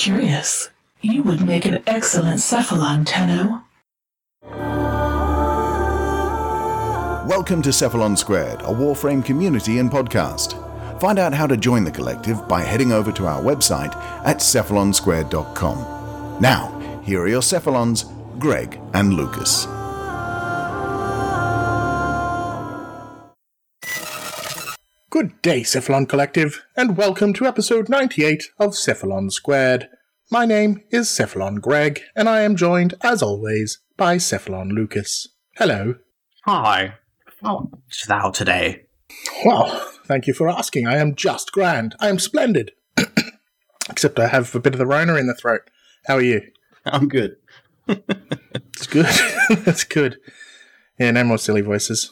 Curious. You would make an excellent cephalon, Tenno. Welcome to Cephalon Squared, a Warframe community and podcast. Find out how to join the collective by heading over to our website at cephalonsquared.com. Now, here are your Cephalons, Greg and Lucas. Day, Cephalon Collective, and welcome to episode 98 of Cephalon Squared. My name is Cephalon Greg, and I am joined, as always, by Cephalon Lucas. Hello. Hi. How art thou today? Well, thank you for asking. I am just grand. I am splendid. Except I have a bit of the Rona in the throat. How are you? I'm good. It's good. That's good. Yeah, no more silly voices.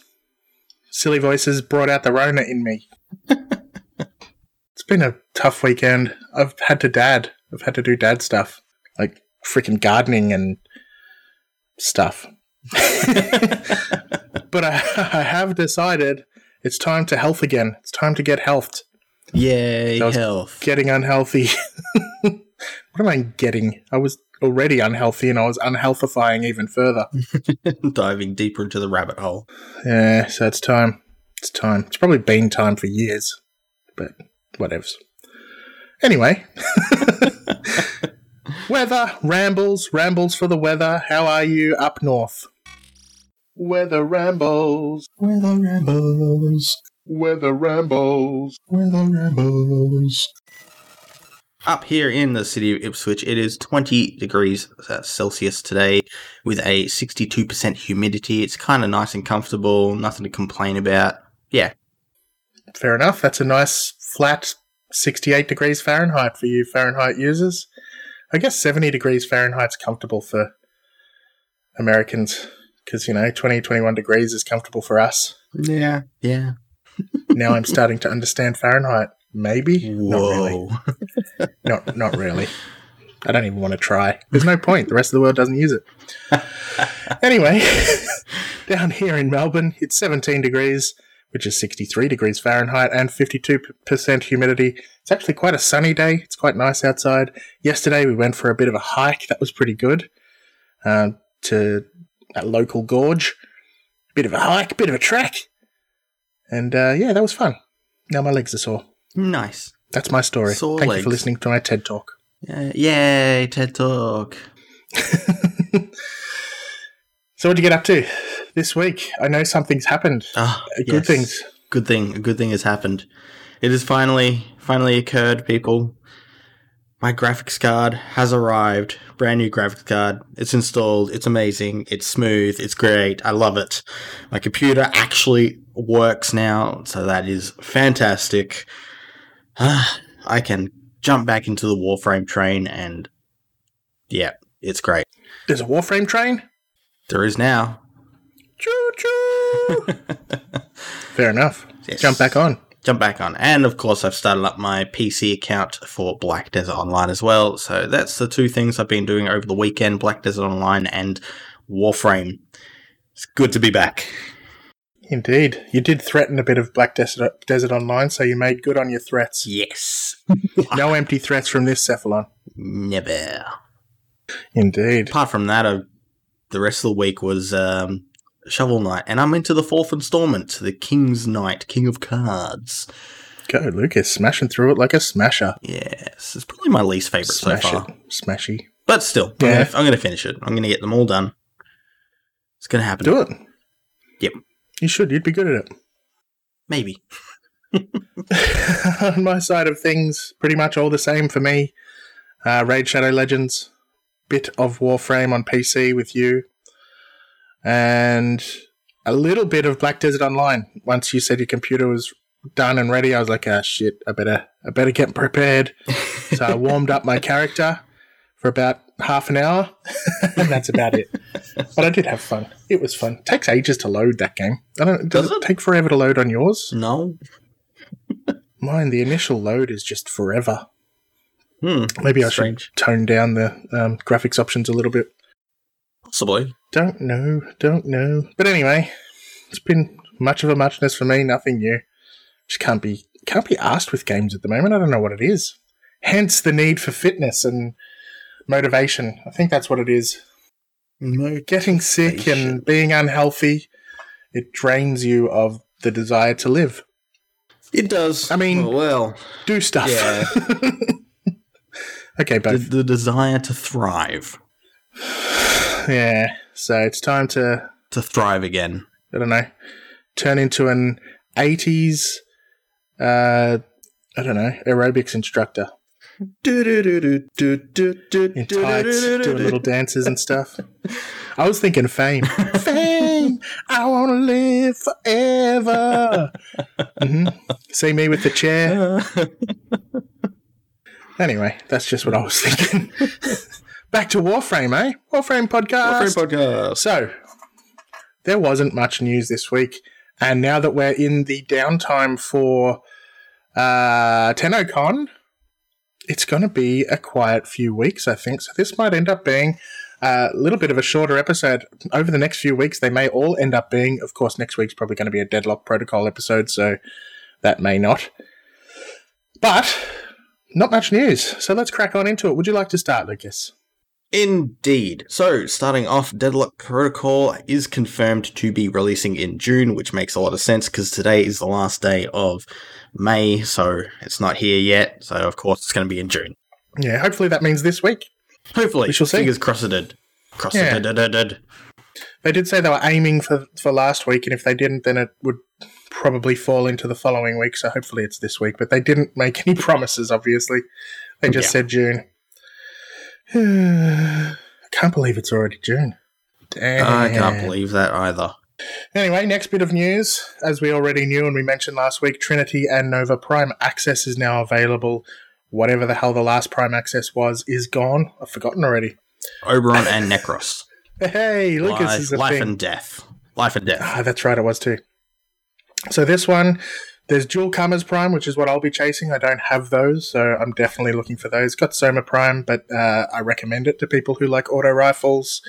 Silly voices brought out the Rona in me. It's been a tough weekend. I've had to dad. I've had to do dad stuff. Like freaking gardening and stuff. but I, I have decided it's time to health again. It's time to get healthed. Yay, health. Getting unhealthy. what am I getting? I was already unhealthy and I was unhealthifying even further. Diving deeper into the rabbit hole. Yeah, so it's time. It's time. It's probably been time for years, but whatevs. Anyway, weather rambles, rambles for the weather. How are you up north? Weather rambles, Weather rambles. weather rambles. Weather rambles. Up here in the city of Ipswich, it is 20 degrees Celsius today with a 62% humidity. It's kind of nice and comfortable, nothing to complain about. Yeah, Fair enough. That's a nice flat 68 degrees Fahrenheit for you Fahrenheit users. I guess 70 degrees Fahrenheit's comfortable for Americans because, you know, 20, 21 degrees is comfortable for us. yeah, yeah. now I'm starting to understand Fahrenheit. Maybe not really. Whoa. Not not really. I don't even want to try. There's no point. The rest of the world doesn't use it. anyway, down here in Melbourne, it's 17 degrees, which is 63 degrees Fahrenheit, and 52% humidity. It's actually quite a sunny day. It's quite nice outside. Yesterday, we went for a bit of a hike. That was pretty good. Um, to a local gorge. Bit of a hike, bit of a trek. And uh, yeah, that was fun. Now my legs are sore. Nice. That's my story. Sore Thank you for listening to my TED Talk. Uh, yay, TED Talk. So, what'd you get up to this week? I know something's happened. Ah, Uh, Good yes. things. Good thing. A good thing has happened. It has finally, finally occurred, people. My graphics card has arrived. Brand new graphics card. It's installed. It's amazing. It's smooth. It's great. I love it. My computer actually works now, so that is fantastic. Ah, I can jump back into the Warframe train, and yeah, it's great. There's a Warframe train? There is now. Choo choo! Fair enough. Yes. Jump back on. jump back on. And of course, I've started up my PC account for Black Desert Online as well. So that's the two things I've been doing over the weekend Black Desert Online and Warframe. It's good to be back. Indeed. You did threaten a bit of Black Desert, Desert Online, so you made good on your threats. Yes. No empty threats from this Cephalon. Never. Indeed. Apart from that, uh, the rest of the week was um, Shovel Knight. And I'm into the fourth installment, the King's Knight, King of Cards. Go, Lucas. Smashing through it like a smasher. Yes. It's probably my least favorite so far. it. Smashy. But still, I'm Yeah. gonna- I'm going to finish it. I'm going to get them all done. It's going to happen. Do it. Yep. You should. You'd be good at it. Maybe. on my side of things, pretty much all the same for me. Uh, Raid Shadow Legends, bit of Warframe on PC with you, and a little bit of Black Desert Online. Once you said your computer was done and ready, I was like, ah, shit, I better, I better get prepared. so I warmed up my character for about half an hour, and that's about it. But I did have fun. It was fun. takes ages to load that game. I don't. Does, Does it it? take forever to load on yours? No. Mine, the initial load is just forever. Hmm. Maybe I Strange. should tone down the um, graphics options a little bit. Possibly. Don't know, don't know. But anyway, it's been much of a muchness for me. Nothing new. Just can't be can't be asked with games at the moment. I don't know what it is. hence the need for fitness and motivation. I think that's what it is. Getting sick and being unhealthy, it drains you of the desire to live. It does. I mean- well, well, Do stuff. yeah, okay, the, the desire to thrive, yeah. So it's time to to thrive again. I don't know, turn into an 80s, uh, I don't know, aerobics instructor in tights, doing little dances and stuff. I was thinking fame. fame! I want to live forever. hmm See me with the chair. Anyway, that's just what I was thinking. Back to Warframe, eh? Warframe podcast. Warframe podcast. So, there wasn't much news this week, and now that we're in the downtime for uh, TennoCon, it's going to be a quiet few weeks, I think. So, this might end up being a little bit of a shorter episode. Over the next few weeks, they may all end up being, of course, next week's probably going to be a Deadlock Protocol episode, so that may not. But, not much news. So, let's crack on into it. Would you like to start, Lucas? Indeed. So, starting off, Deadlock Protocol is confirmed to be releasing in June, which makes a lot of sense because today is the last day of May, so it's not here yet. So, of course, it's going to be in June. Yeah, hopefully that means this week. Hopefully, We shall see. fingers crossed. Crossed. Yeah. They did say they were aiming for, for last week, and if they didn't, then it would probably fall into the following week. So hopefully it's this week. But they didn't make any promises, obviously. They just Yeah. said June. I can't believe it's already June. Damn. I can't believe that either. Anyway, next bit of news. As we already knew and we mentioned last week, Trinity and Nova Prime Access is now available. Whatever the hell the last Prime Access was is gone. I've forgotten already. Oberon and Necros. Hey, Lucas life is a life thing. and death. Life and death. Ah, that's right, it was too. So this one, there's Dual Kamas Prime, which is what I'll be chasing. I don't have those, so I'm definitely looking for those. Got Soma Prime, but uh, I recommend it to people who like auto rifles.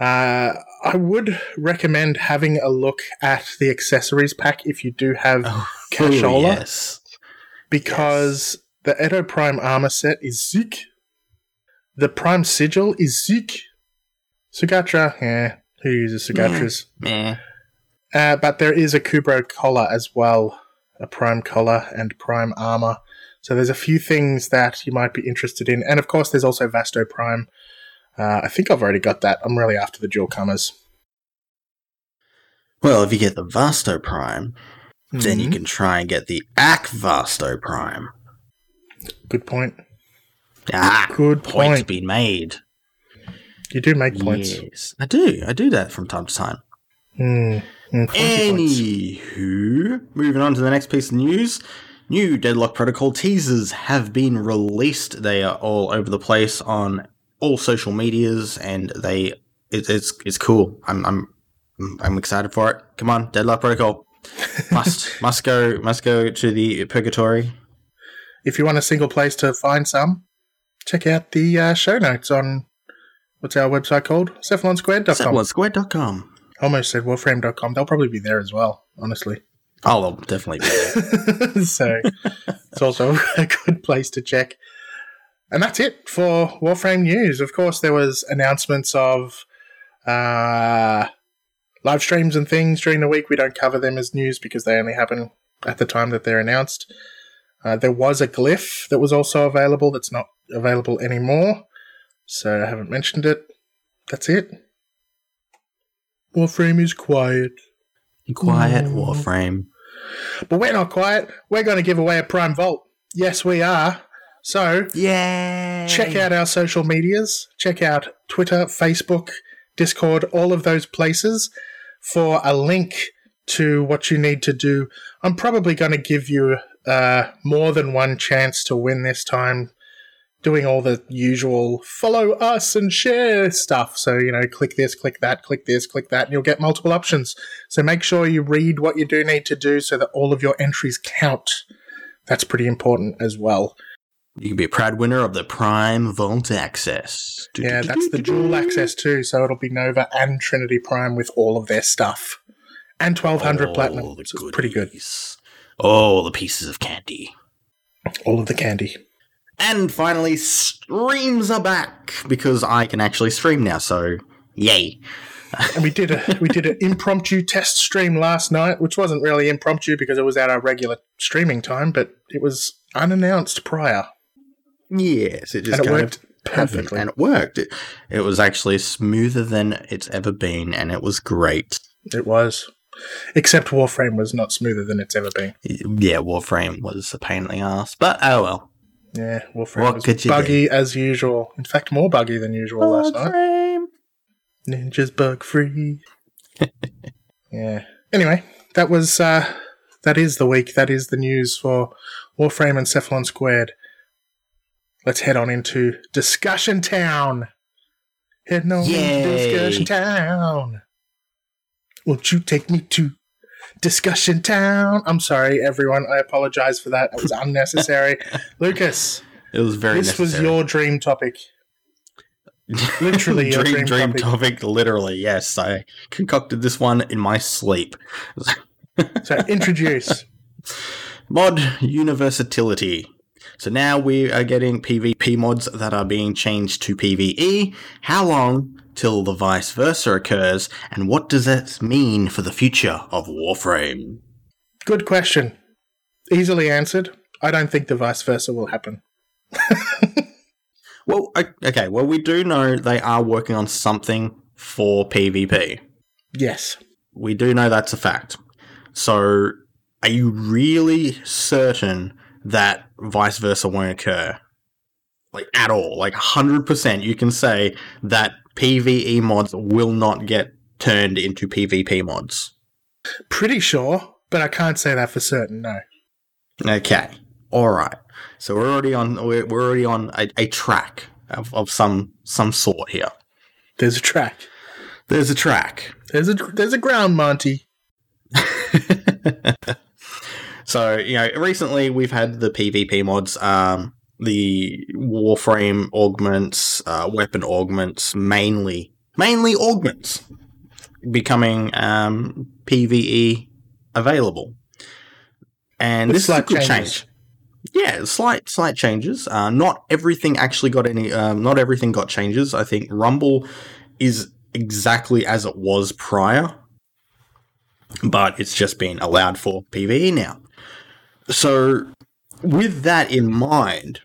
Uh, I would recommend having a look at the accessories pack if you do have Cashola, Ooh, yes. because the Edo Prime armor set is sick. The Prime Sigil is sick. Sugatra, yeah, who uses Sugatras? Meh. Uh, but there is a Kubrow collar as well, a prime collar and prime armor. So there's a few things that you might be interested in, and of course there's also Vasto Prime. Uh, I think I've already got that. I'm really after the dual Kamas. Well, if you get the Vasto Prime, then you Mhm. can try and get the Akvasto Prime. Good point. Ah, Good point point. being made. You do make points. Yes, I do. I do that from time to time. Mm, mm, points. Anywho, moving on to the next piece of news. New Deadlock Protocol teasers have been released. They are all over the place on all social medias, and they it, it's it's cool. I'm I'm I'm excited for it. Come on, Deadlock Protocol must must go must go to the purgatory. If you want a single place to find some, check out the uh, show notes on what's our website called? Cephalonsquared.com. Settlesquare.com. Almost said warframe.com. They'll probably be there as well, honestly. Oh, they'll definitely be there. so it's also a good place to check. And that's it for Warframe news. Of course, there was announcements of uh, live streams and things during the week. We don't cover them as news because they only happen at the time that they're announced. Uh, there was a glyph that was also available that's not available anymore, so I haven't mentioned it. That's it. Warframe is quiet. Quiet Warframe. But we're not quiet. We're going to give away a Prime Vault. Yes, we are. So yeah, check out our social medias. Check out Twitter, Facebook, Discord, all of those places for a link to what you need to do. I'm probably going to give you uh, more than one chance to win this time. Doing all the usual follow us and share stuff. So, you know, click this, click that, click this, click that, and you'll get multiple options. So make sure you read what you do need to do so that all of your entries count. That's pretty important as well. You can be a proud winner of the Prime Vault Access. Yeah, that's the dual access too, so it'll be Nova and Trinity Prime with all of their stuff. And 1200 All platinum, so it's pretty good. All the pieces of candy. All of the candy. And finally, streams are back because I can actually stream now. So, yay! and we did a we did an impromptu test stream last night, which wasn't really impromptu because it was at our regular streaming time, but it was unannounced prior, Yes, it just and it worked perfectly. and it worked. It, it was actually smoother than it's ever been, and it was great. It was, except Warframe was not smoother than it's ever been. Yeah, Warframe was a pain in the ass, but oh well. Yeah, Warframe What was could you buggy as usual. In fact, more buggy than usual last night. Warframe. Ninja's bug free. yeah. Anyway, that was uh that is the week. That is the news for Warframe and Cephalon Squared. Let's head on into Discussion Town. Heading on Yay. into Discussion Town. Won't you take me to Discussion Town? I'm sorry, everyone. I apologize for that. It was unnecessary. Lucas, It was very. this was your dream topic. literally your dream, dream dream topic. topic. Literally, yes. I concocted this one in my sleep. So introduce. Mod universality. So now we are getting PvP mods that are being changed to PvE. How long till the vice versa occurs, and what does that mean for the future of Warframe? Good question. Easily answered. I don't think the vice versa will happen. Well, okay, well, we do know they are working on something for PvP. Yes. We do know that's a fact. So, are you really certain that vice versa won't occur? Like, at all? Like, 100% you can say that PvE mods will not get turned into PvP mods. Pretty sure, but I can't say that for certain, no. Okay. Alright. So, we're already on, we're, we're already on a, a track of, of some, some sort here. There's a track. There's a track. There's a there's a ground, Monty. so you know, recently we've had the PvP mods, um, the Warframe augments, uh, weapon augments, mainly mainly augments, becoming um, PVE available, and With this is a good changes. change. Yeah, slight slight changes. Uh, not everything actually got any. Um, not everything got changes. I think Rumble is exactly as it was prior, but it's just been allowed for PVE now. So, with that in mind,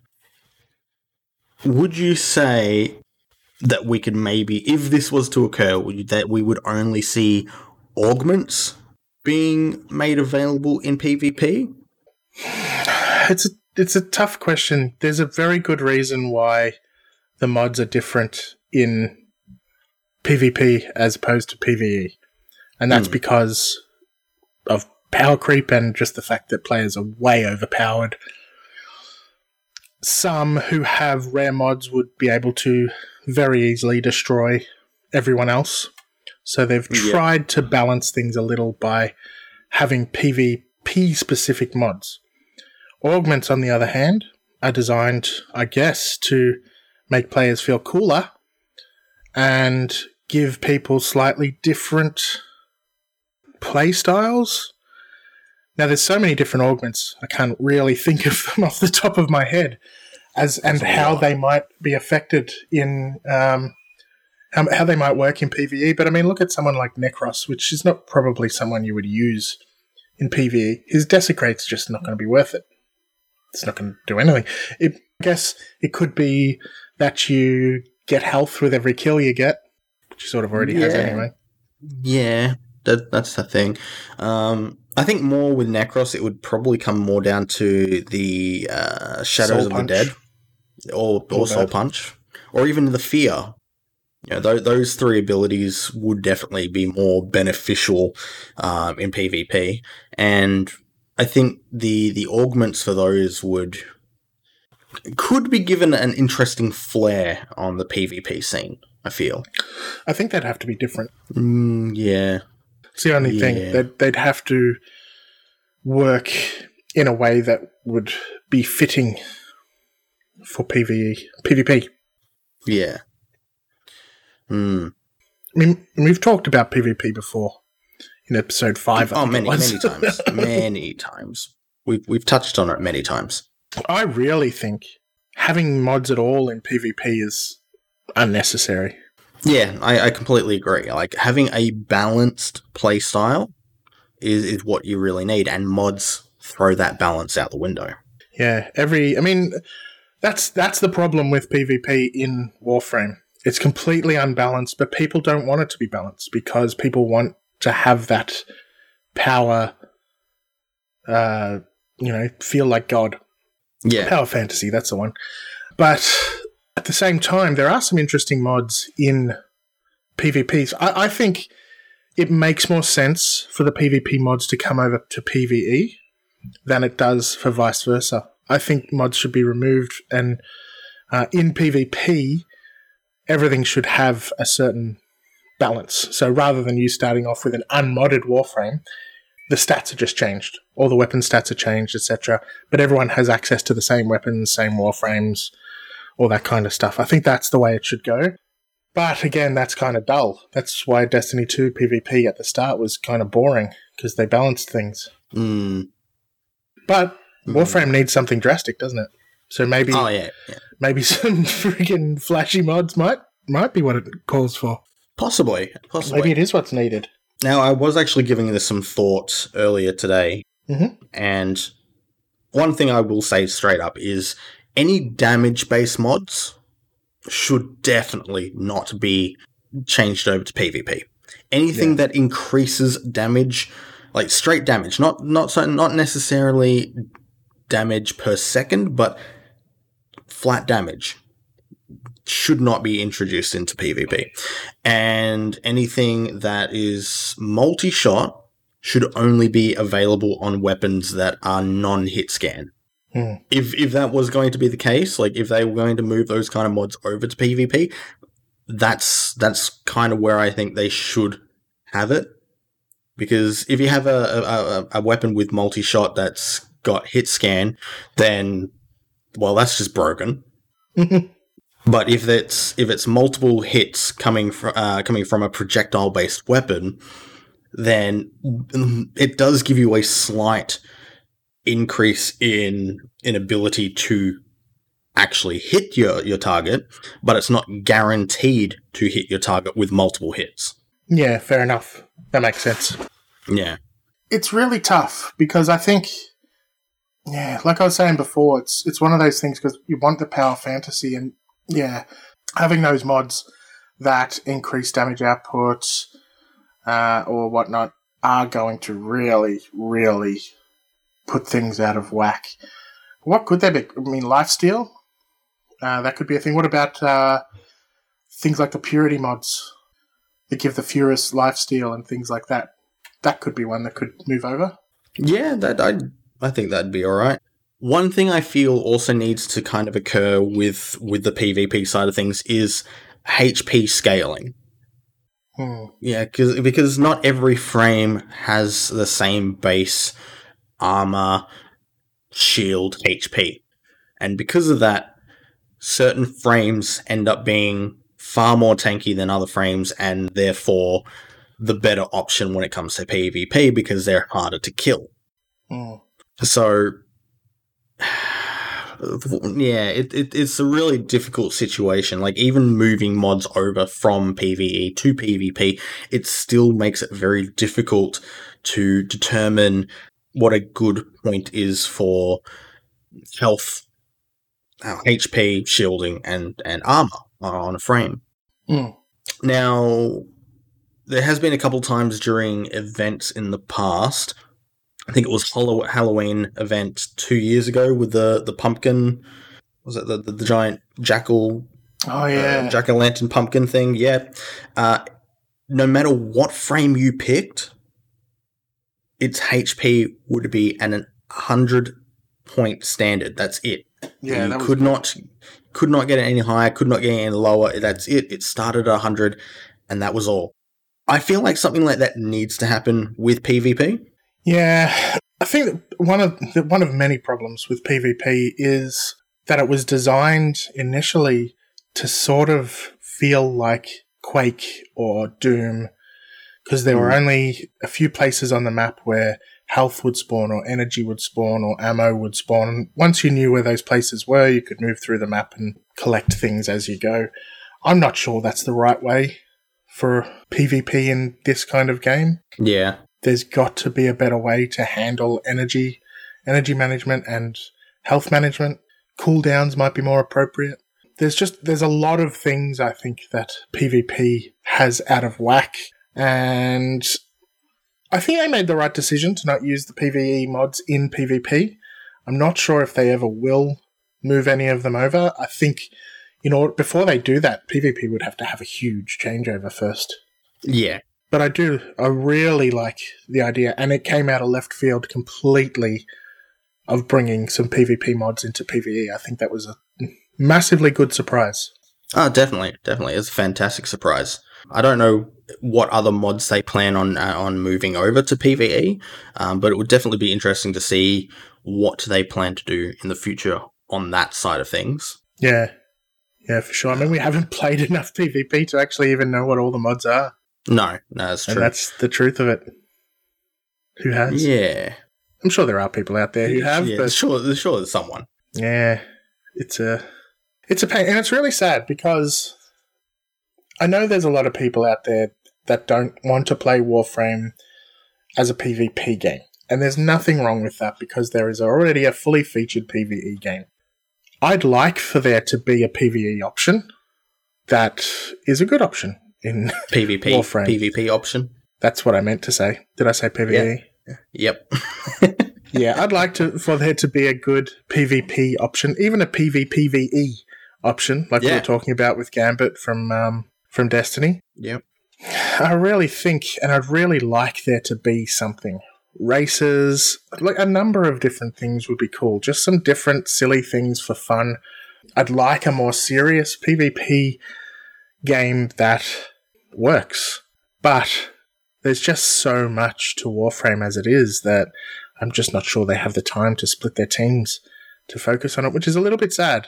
would you say that we could maybe, if this was to occur, would you, that we would only see augments being made available in PvP? It's a it's a tough question. There's a very good reason why the mods are different in PvP as opposed to PvE. And that's Hmm. because of power creep and just the fact that players are way overpowered. Some who have rare mods would be able to very easily destroy everyone else. So they've Yeah. tried to balance things a little by having PvP specific mods. Augments, on the other hand, are designed, I guess, to make players feel cooler and give people slightly different play styles. Now, there's so many different augments, I can't really think of them off the top of my head, as and how they might be affected in um, how, how they might work in PVE. But I mean, look at someone like Necros, which is not probably someone you would use in PVE. His desecrate's just not going to be worth it. It's not going to do anything. It, I guess it could be that you get health with every kill you get, which you sort of already has anyway. Yeah, that, that's the thing. Um, I think more with Necros, it would probably come more down to the uh, Shadows Soul of Punch. the Dead, or, or Or Soul. Punch, or even the Fear. You know, those, those three abilities would definitely be more beneficial um, in PvP, and I think the the augments for those would could be given an interesting flair on the PvP scene. I feel. I think they'd have to be different. Mm, yeah. It's the only Yeah. thing. They'd, they'd have to work in a way that would be fitting for PvE, PvP. Yeah. Hmm. I mean, we've talked about PvP before in episode five. Oh, many, many times. many times. We've we've touched on it many times. I really think having mods at all in PvP is unnecessary. Yeah, I, I completely agree. Like having a balanced play style is, is what you really need, and mods throw that balance out the window. Yeah, every I mean that's that's the problem with PvP in Warframe. It's completely unbalanced, but people don't want it to be balanced because people want to have that power uh you know, feel like God. Yeah, Power fantasy, that's the one. But at the same time, there are some interesting mods in PvPs. I, I think it makes more sense for the PvP mods to come over to PvE than it does for vice versa. I think mods should be removed, and uh, in PvP, everything should have a certain balance. So rather than you starting off with an unmodded Warframe, the stats are just changed. All the weapon stats are changed, etc. But everyone has access to the same weapons, same Warframes, all that kind of stuff. I think that's the way it should go. But again, that's kind of dull. That's why Destiny 2 PvP at the start was kind of boring because they balanced things. mm. But Warframe needs something drastic, doesn't it? So maybe oh yeah, yeah, maybe some freaking flashy mods might might be what it calls for. possibly, possibly. Maybe it is what's needed. Now, I was actually giving this some thought earlier today, Mhm. and one thing I will say straight up is any damage based mods should definitely not be changed over to PvP. Anything Yeah. that increases damage, like straight damage, not not so not necessarily damage per second, but flat damage should not be introduced into PvP. And anything that is multi shot should only be available on weapons that are non hit scan. Hmm. If if that was going to be the case, like if they were going to move those kind of mods over to PvP, that's that's kind of where I think they should have it. Because if you have a, a, a- weapon with multi shot that's got hit scan, then well, that's just broken. But if it's if it's multiple hits coming from uh, coming from a projectile based weapon, then mm, it does give you a slight increase in in ability to actually hit your your target, but it's not guaranteed to hit your target with multiple hits. Yeah, fair enough. That makes sense. Yeah, It's really tough because I think, yeah, like I was saying before, it's it's one of those things because you want the power fantasy, and yeah, having those mods that increase damage output uh, or whatnot are going to really, really put things out of whack. What could they be? I mean, lifesteal. Uh, that could be a thing. What about uh, things like the purity mods that give the Furus lifesteal and things like that? That could be one that could move over. yeah, that I I think that'd be all right. One thing I feel also needs to kind of occur with with the PvP side of things is HP scaling. Hmm. Yeah, cause, because not every frame has the same base armor, shield, HP. And because of that, certain frames end up being far more tanky than other frames and therefore the better option when it comes to PvP because they're harder to kill. Hmm. So, yeah, it, it, it's a really difficult situation. Like, even moving mods over from PvE to PvP, it still makes it very difficult to determine what a good point is for health, uh, HP, shielding, and, and armor on a frame. Mm. Now, there has been a couple times during events in the past. I think it was Hallow- Halloween event two years ago with the the pumpkin. Was it the, the, the giant jackal Oh yeah. jack o' lantern pumpkin thing? Yeah. Uh, no matter what frame you picked, its HP would be an 100 point standard. That's it. yeah. you could not could not get it any higher, could not get it any lower. That's it. It started at 100 and that was all. I feel like something like that needs to happen with PvP. Yeah, I think that one of the, one of many problems with PvP is that it was designed initially to sort of feel like Quake or Doom because there were hmm. only a few places on the map where health would spawn or energy would spawn or ammo would spawn. And once you knew where those places were, you could move through the map and collect things as you go. I'm not sure that's the right way for PvP in this kind of game. Yeah. There's got to be a better way to handle energy, energy management and health management. Cooldowns might be more appropriate. There's just there's a lot of things I think that PvP has out of whack and I think they made the right decision to not use the PvE mods in PvP. I'm not sure if they ever will move any of them over. I think, you know, before they do that, PvP would have to have a huge changeover first. Yeah. But I do, I really like the idea, and it came out of left field completely of bringing some PvP mods into PvE. I think that was a massively good surprise. Oh, definitely, definitely. It's a fantastic surprise. I don't know what other mods they plan on uh, on moving over to PVE, um, but it would definitely be interesting to see what they plan to do in the future on that side of things. Yeah, yeah, for sure. I mean, we haven't played enough PvP to actually even know what all the mods are. No, no, that's true. And that's the truth of it. Who has? Yeah, I'm sure there are people out there who have, yeah, but sure, sure, there's someone. yeah, it's a it's a pain, and it's really sad because I know there's a lot of people out there that don't want to play Warframe as a PvP game. And there's nothing wrong with that because there is already a fully featured PvE game. I'd like for there to be a PvE option that is a good option in PvP, Warframe. PvP option. That's what I meant to say. Did I say PvE? Yep. Yeah, I'd like to for there to be a good PvP option, even a PvPvE option, like we Yeah. were talking about with Gambit from um, from Destiny. yep. I really think, and I'd really like there to be something. Races, like a number of different things would be cool. Just some different silly things for fun. I'd like a more serious PvP game that works. But there's just so much to Warframe as it is that I'm just not sure they have the time to split their teams to focus on it, which is a little bit sad.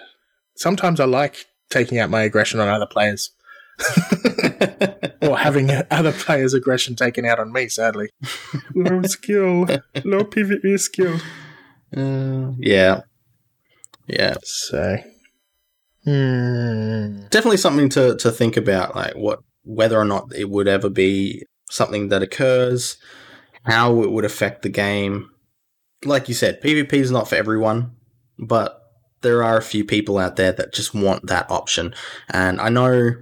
Sometimes I like taking out my aggression on other players or having other players' aggression taken out on me, sadly. low skill, low PvE skill. Uh, yeah. Yeah. So, hmm. definitely something to, to think about, like what whether or not it would ever be something that occurs, how it would affect the game. Like you said, PvP is not for everyone, but there are a few people out there that just want that option. And I know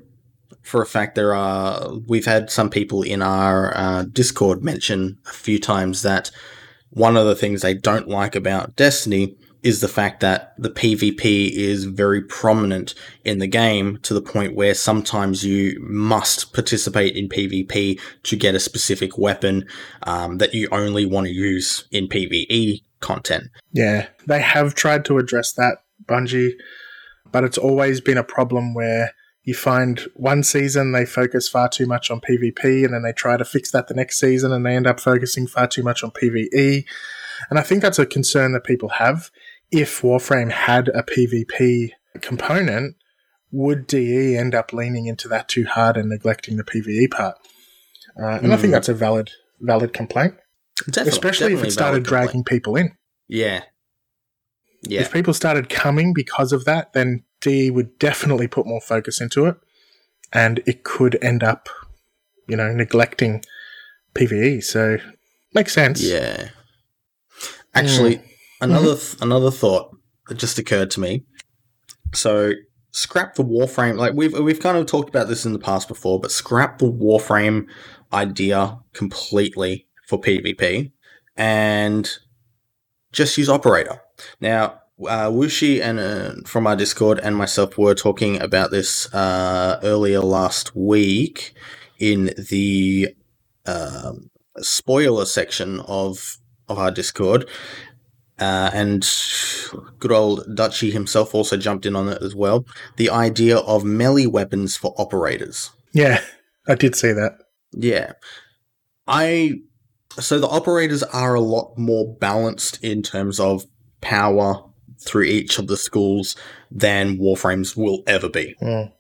for a fact there are, we've had some people in our uh, Discord mention a few times that one of the things they don't like about Destiny is the fact that the PvP is very prominent in the game to the point where sometimes you must participate in PvP to get a specific weapon um, that you only want to use in PvE content. Yeah, they have tried to address that, Bungie, but it's always been a problem where you find one season they focus far too much on PvP and then they try to fix that the next season and they end up focusing far too much on PvE. And I think that's a concern that people have. If Warframe had a PvP component, would DE end up leaning into that too hard and neglecting the PvE part? Uh, and I think Mm. that's a valid valid complaint, Definitely, especially if it started valid complaint. dragging people in. Yeah. Yeah. If people started coming because of that, then D would definitely put more focus into it, and it could end up, you know, neglecting PVE. So makes sense. Yeah. Actually, hmm. another th- another thought that just occurred to me. So scrap the Warframe. Like we've we've kind of talked about this in the past before, but scrap the Warframe idea completely for PvP and just use Operator. Now, uh, Wushi and uh, from our Discord and myself were talking about this uh, earlier last week in the um, spoiler section of of our Discord. Uh, and good old Dutchy himself also jumped in on it as well. The idea of melee weapons for operators. Yeah, I did see that. Yeah. I so the operators are a lot more balanced in terms of power through each of the schools than Warframes will ever be. Mm.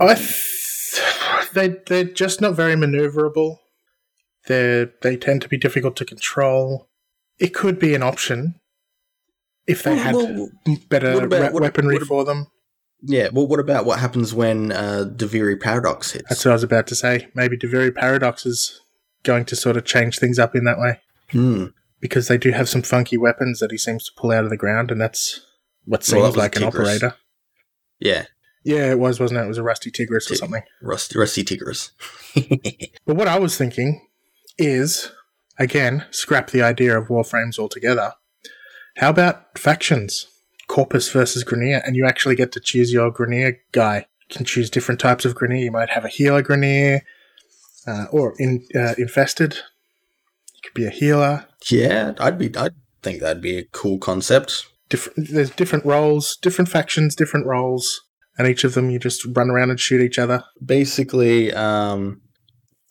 I th- they they're just not very maneuverable. They they tend to be difficult to control. it could be an option if they Well, had well, better what about- we- what- weaponry what- for them. Yeah, well, what about what happens when uh, Duviri Paradox hits? That's what I was about to say. Maybe Duviri Paradox is going to sort of change things up in that way Hmm. Because they do have some funky weapons that he seems to pull out of the ground, and that's what Well, seems that like an operator. Yeah, Yeah, it was, wasn't it? It was a Rusty Tigris or something. Rusty, Rusty Tigris. But what I was thinking is, again, scrap the idea of Warframes altogether. How about factions? Corpus versus Grineer, and you actually get to choose your Grineer guy. You can choose different types of Grineer. You might have a healer Grineer, uh, or in, uh, infested. You could be a healer. Yeah, I'd be. I'd think that'd be a cool concept. Different. There's different roles, different factions, different roles, and each of them you just run around and shoot each other. Basically, um,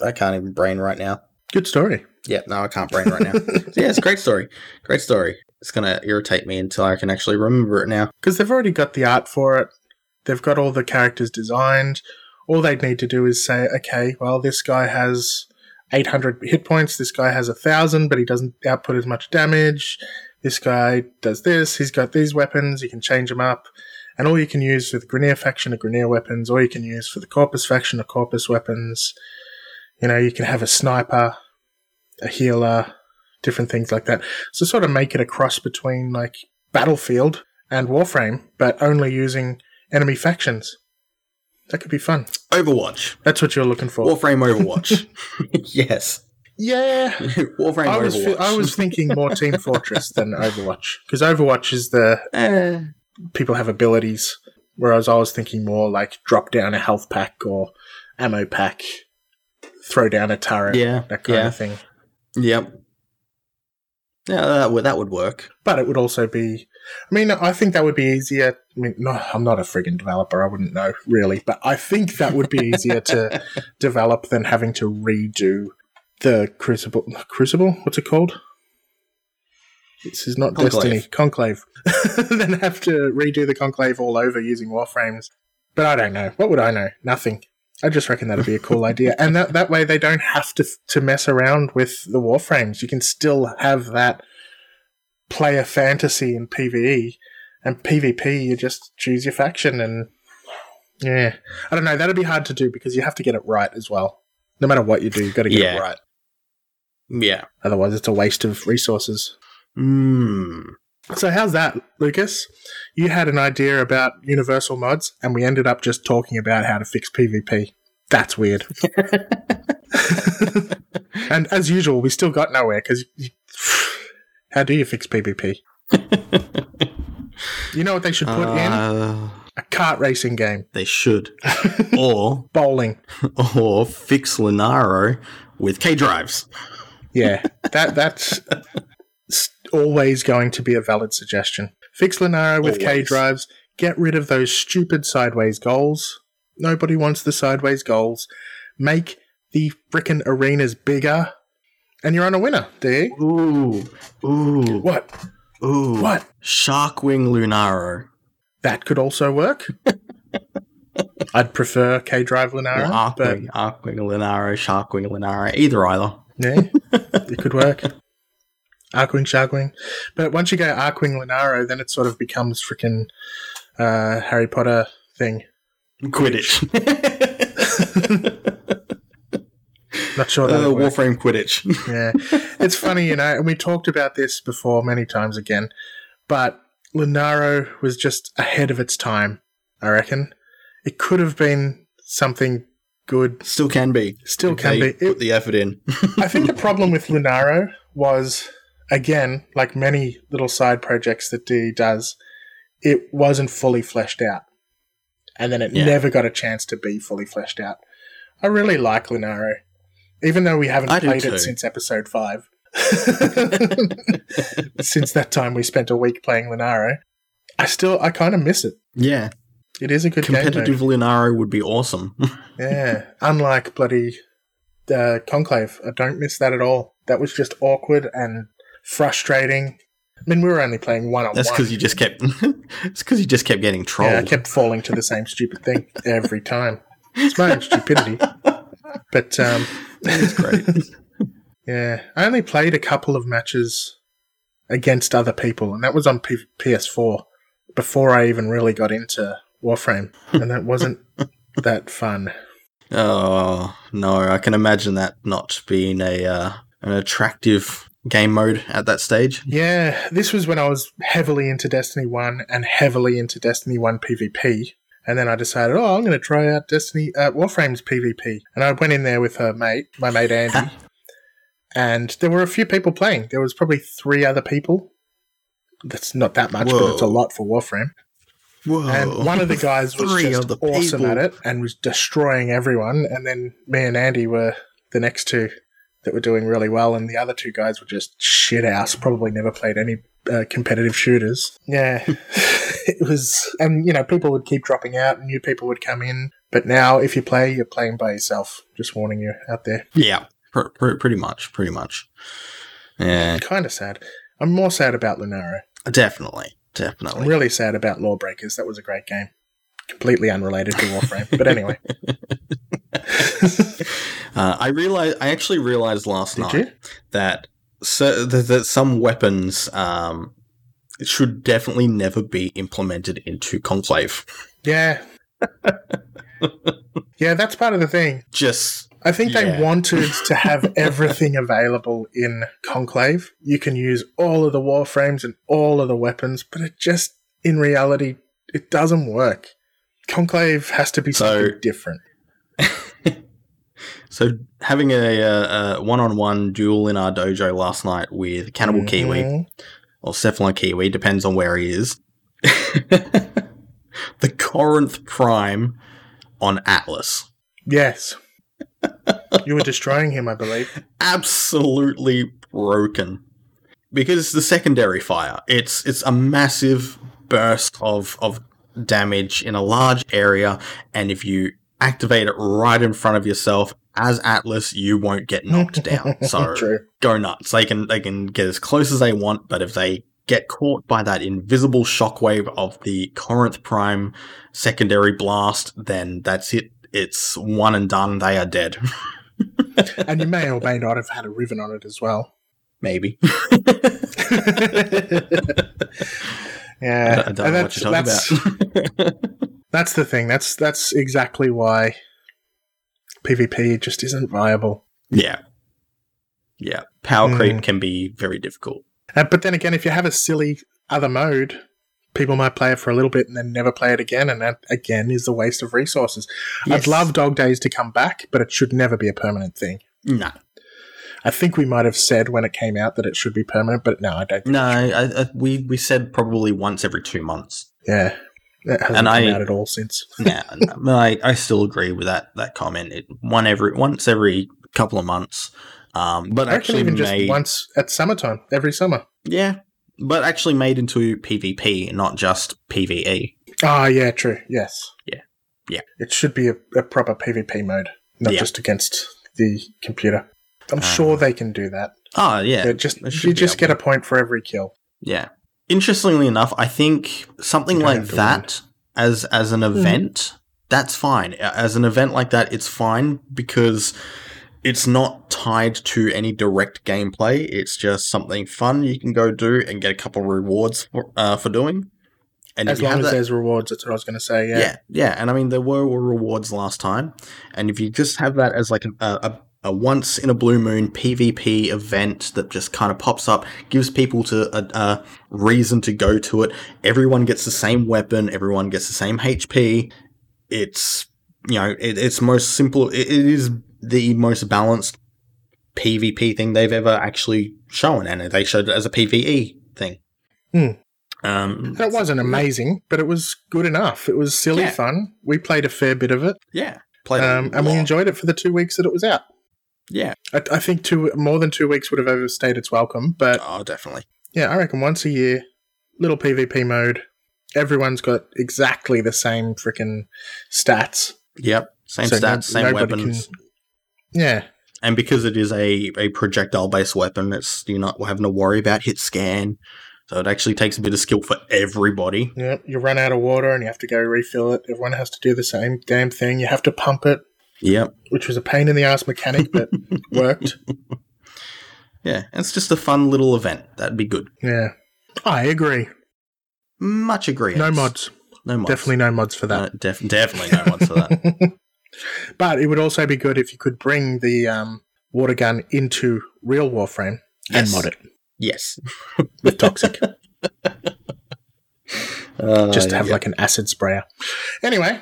I can't even brain right now. Good story. Yeah, no, I can't brain right now. So, yeah, it's a great story. Great story. It's gonna irritate me until I can actually remember it now. because they've already got the art for it. They've got all the characters designed. All they'd need to do is say, okay, well, this guy has 800 hit points. This guy has a thousand, but he doesn't output as much damage. This guy does this. He's got these weapons. You can change them up. And all you can use for the Grineer faction are Grineer weapons. All you can use for the Corpus faction are Corpus weapons. You know, you can have a sniper, a healer, different things like that. So sort of make it a cross between like Battlefield and Warframe, but only using enemy factions. That could be fun. Overwatch, That's what you're looking for. Warframe, Overwatch. yes, yeah. Warframe, I was, Overwatch. I was thinking more Team Fortress than Overwatch because Overwatch is the Eh, people have abilities, whereas I was thinking more like drop down a health pack or ammo pack, throw down a turret, yeah, that kind yeah, of thing. yep. Yeah, that would that would work. But it would also be, I mean, I think that would be easier. I mean, no, I'm not a friggin' developer. I wouldn't know really, but I think that would be easier to develop than having to redo the Crucible. Crucible? What's it called? This is not Conclave. Destiny. Conclave. then have to redo the Conclave all over using Warframes. But I don't know. What would I know? Nothing. I just reckon that'd be a cool idea, and that that way they don't have to to mess around with the Warframes. You can still have that player fantasy in PVE, and PvP you just choose your faction, and yeah, I don't know. That'd be hard to do because you have to get it right as well. No matter what you do, you've got to get Yeah. it right. Yeah. Otherwise, it's a waste of resources. Hmm. So how's that, Lucas? You had an idea about universal mods, and we ended up just talking about how to fix PvP. That's weird. and as usual, we still got nowhere because how do you fix PvP? you know what they should put in Uh, a kart racing game, they should, or bowling. or fix Lunaro with K drives. Yeah, that that's always going to be a valid suggestion. Fix Lunaro with K drives. Get rid of those stupid sideways goals. Nobody wants the sideways goals. Make the frickin' arenas bigger, and you're on a winner. You? Ooh, ooh, What? ooh. What? Sharkwing Lunaro. That could also work. I'd prefer K drive Lunaro. Or Linaro, but Archwing, Archwing Lunaro, Sharkwing Lunaro. Either, either. yeah, it could work. Archwing, Sharkwing. But once you go Archwing Lunaro, then it sort of becomes freaking uh, Harry Potter thing. Quidditch. Not sure that uh. Warframe Quidditch. Yeah, it's funny, you know, and we talked about this before many times again, but Lunaro was just ahead of its time. I reckon it could have been something good. Still can be. Still can be. Put the effort in. I think the problem with Lunaro was, again, like many little side projects that D does, it wasn't fully fleshed out. And then it Yeah. never got a chance to be fully fleshed out. I really like Lunaro, even though we haven't I played it since episode five. since that time we spent a week playing Lunaro. I still, I kind of miss it. yeah. It is a good. Competitive mode. Lunaro would be awesome. Yeah, unlike bloody uh, Conclave, I don't miss that at all. That was just awkward and frustrating. I mean, we were only playing one on That's because you just kept. it's because you just kept getting trolled. Yeah, I kept falling to the same stupid thing every time. It's my own stupidity. But um, great. yeah, I only played a couple of matches against other people, and that was on P- PS4 before I even really got into Warframe, and that wasn't that fun. Oh no, I can imagine that not being a uh, an attractive game mode at that stage. Yeah, this was when I was heavily into Destiny 1 and heavily into Destiny 1 PvP. And then I decided, oh, I'm going to try out Destiny uh, Warframe's PvP. And I went in there with her mate, my mate Andy. and there were a few people playing. There was probably three other people. That's not that much, but it's a lot for Warframe. Whoa! And one of the guys was just awesome people. at it and was destroying everyone. And then me and Andy were the next two that were doing really well, and the other two guys were just shit house. Probably never played any uh, competitive shooters. Yeah, it was, and you know, people would keep dropping out, and new people would come in. But now, if you play, you're playing by yourself. Just warning you out there. Yeah, pr- pr- pretty much, pretty much. Yeah, Kind of sad. I'm more sad about Lunaro. definitely, definitely. I'm really sad about Lawbreakers. That was a great game. Completely unrelated to Warframe. but anyway, Uh, I realized, I actually realized last did night you? that so, that, that some weapons um, should definitely never be implemented into Conclave. Yeah. yeah, that's part of the thing. Just I think Yeah. they wanted to have everything available in Conclave. You can use all of the warframes and all of the weapons, but it just, in reality, it doesn't work. Conclave has to be So- something different. so having a, uh, a one-on-one duel in our dojo last night with Cannibal Kiwi Or Cephalon Kiwi, depends on where he is. the Corinth Prime on Atlas. Yes. you were destroying him, I believe. absolutely broken because it's the secondary fire. It's it's a massive burst of of damage in a large area, and if you activate it right in front of yourself as Atlas, you won't get knocked down. So go nuts. They can they can get as close as they want, but if they get caught by that invisible shockwave of the Corinth Prime secondary blast, then that's it. It's one and done. They are dead. And you may or may not have had a riven on it as well. Maybe. Yeah. I don't know and what you're talking that's, about. that's the thing. That's that's exactly why PvP just isn't viable. yeah. Yeah. Power Hmm. creep can be very difficult. Uh, but then again, if you have a silly other mode, people might play it for a little bit and then never play it again, and that again is a waste of resources. Yes. I'd love Dog Days to come back, but it should never be a permanent thing. No. I think we might have said when it came out that it should be permanent, but no, I don't. Think No, I, I, we, we said probably once every two months. Yeah, it hasn't And come I- out at all since. Yeah, no, I, I still agree with that, that comment. It, one every, once every couple of months. Um, but I actually even just once at summertime, every summer. yeah, but actually made into PvP, not just PvE. Ah, yeah, true. Yes. Yeah. Yeah. It should be a, a proper PvP mode, not Yeah. just against the computer. I'm Ah. sure they can do that. Oh, yeah. It just you just get to. a point for every kill. Yeah. Interestingly enough, I think something You like have to that as as an event, that's fine. As an event like that, it's fine because it's not tied to any direct gameplay. It's just something fun you can go do and get a couple of rewards for, uh, for doing. And As if long as that, there's rewards, that's what I was going to say. Yeah. yeah. yeah, And I mean, there were rewards last time, and if you just have that as like a, a, a once in a blue moon PvP event that just kind of pops up, gives people to a, a reason to go to it. Everyone gets the same weapon. Everyone gets the same HP. It's you know, it, it's most simple. It, it is the most balanced PvP thing they've ever actually shown, and they showed it as a PVE thing. Hmm. Um, it wasn't amazing, but it was good enough. It was silly Yeah. fun. We played a fair bit of it, yeah, played um, and we enjoyed it for the two weeks that it was out. Yeah. I, I think two more than two weeks would have overstayed its welcome, but Oh, definitely. yeah, I reckon once a year, little PvP mode. Everyone's got exactly the same freaking stats. Yep. Same So no- stats, same weapons. can- Yeah, And because it is a, a projectile based weapon, it's you're not having to worry about hit scan. So it actually takes a bit of skill for everybody. yeah. You run out of water and you have to go refill it. Everyone has to do the same damn thing. You have to pump it, Yep. which was a pain in the ass mechanic, but worked. Yeah, it's just a fun little event. That'd be good. Yeah. I agree. Much agree. No mods. No mods. Definitely no mods for that. Uh, def- definitely no mods for that. But it would also be good if you could bring the um, water gun into real Warframe and mod it Yes. with Toxic. Uh, just to have yeah. like an acid sprayer. Anyway,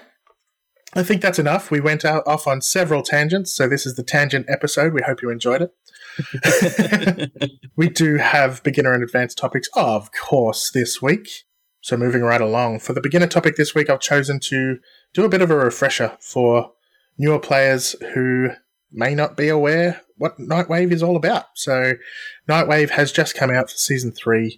I think that's enough. We went out off on several tangents, so this is the tangent episode. We hope you enjoyed it. we do have beginner and advanced topics, of course, this week. So moving right along. For the beginner topic this week, I've chosen to do a bit of a refresher for newer players who may not be aware what Nightwave is all about. So Nightwave has just come out for season three.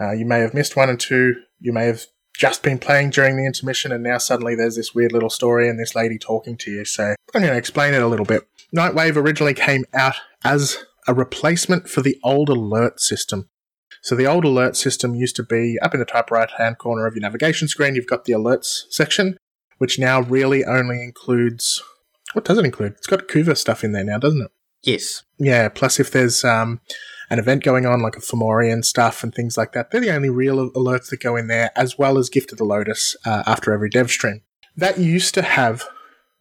Uh, you may have missed one and two. You may have just been playing during the intermission, and now suddenly there's this weird little story and this lady talking to you. So I'm going to explain it a little bit. Nightwave originally came out as a replacement for the old alert system. So the old alert system used to be up in the top right hand corner of your navigation screen. You've got the alerts section, which now really only includes what does it include? It's got Kuva stuff in there now, doesn't it? yes. Yeah, plus if there's um, an event going on, like a Fomorian stuff and things like that, they're the only real alerts that go in there, as well as Gift of the Lotus uh, after every dev stream. That used to have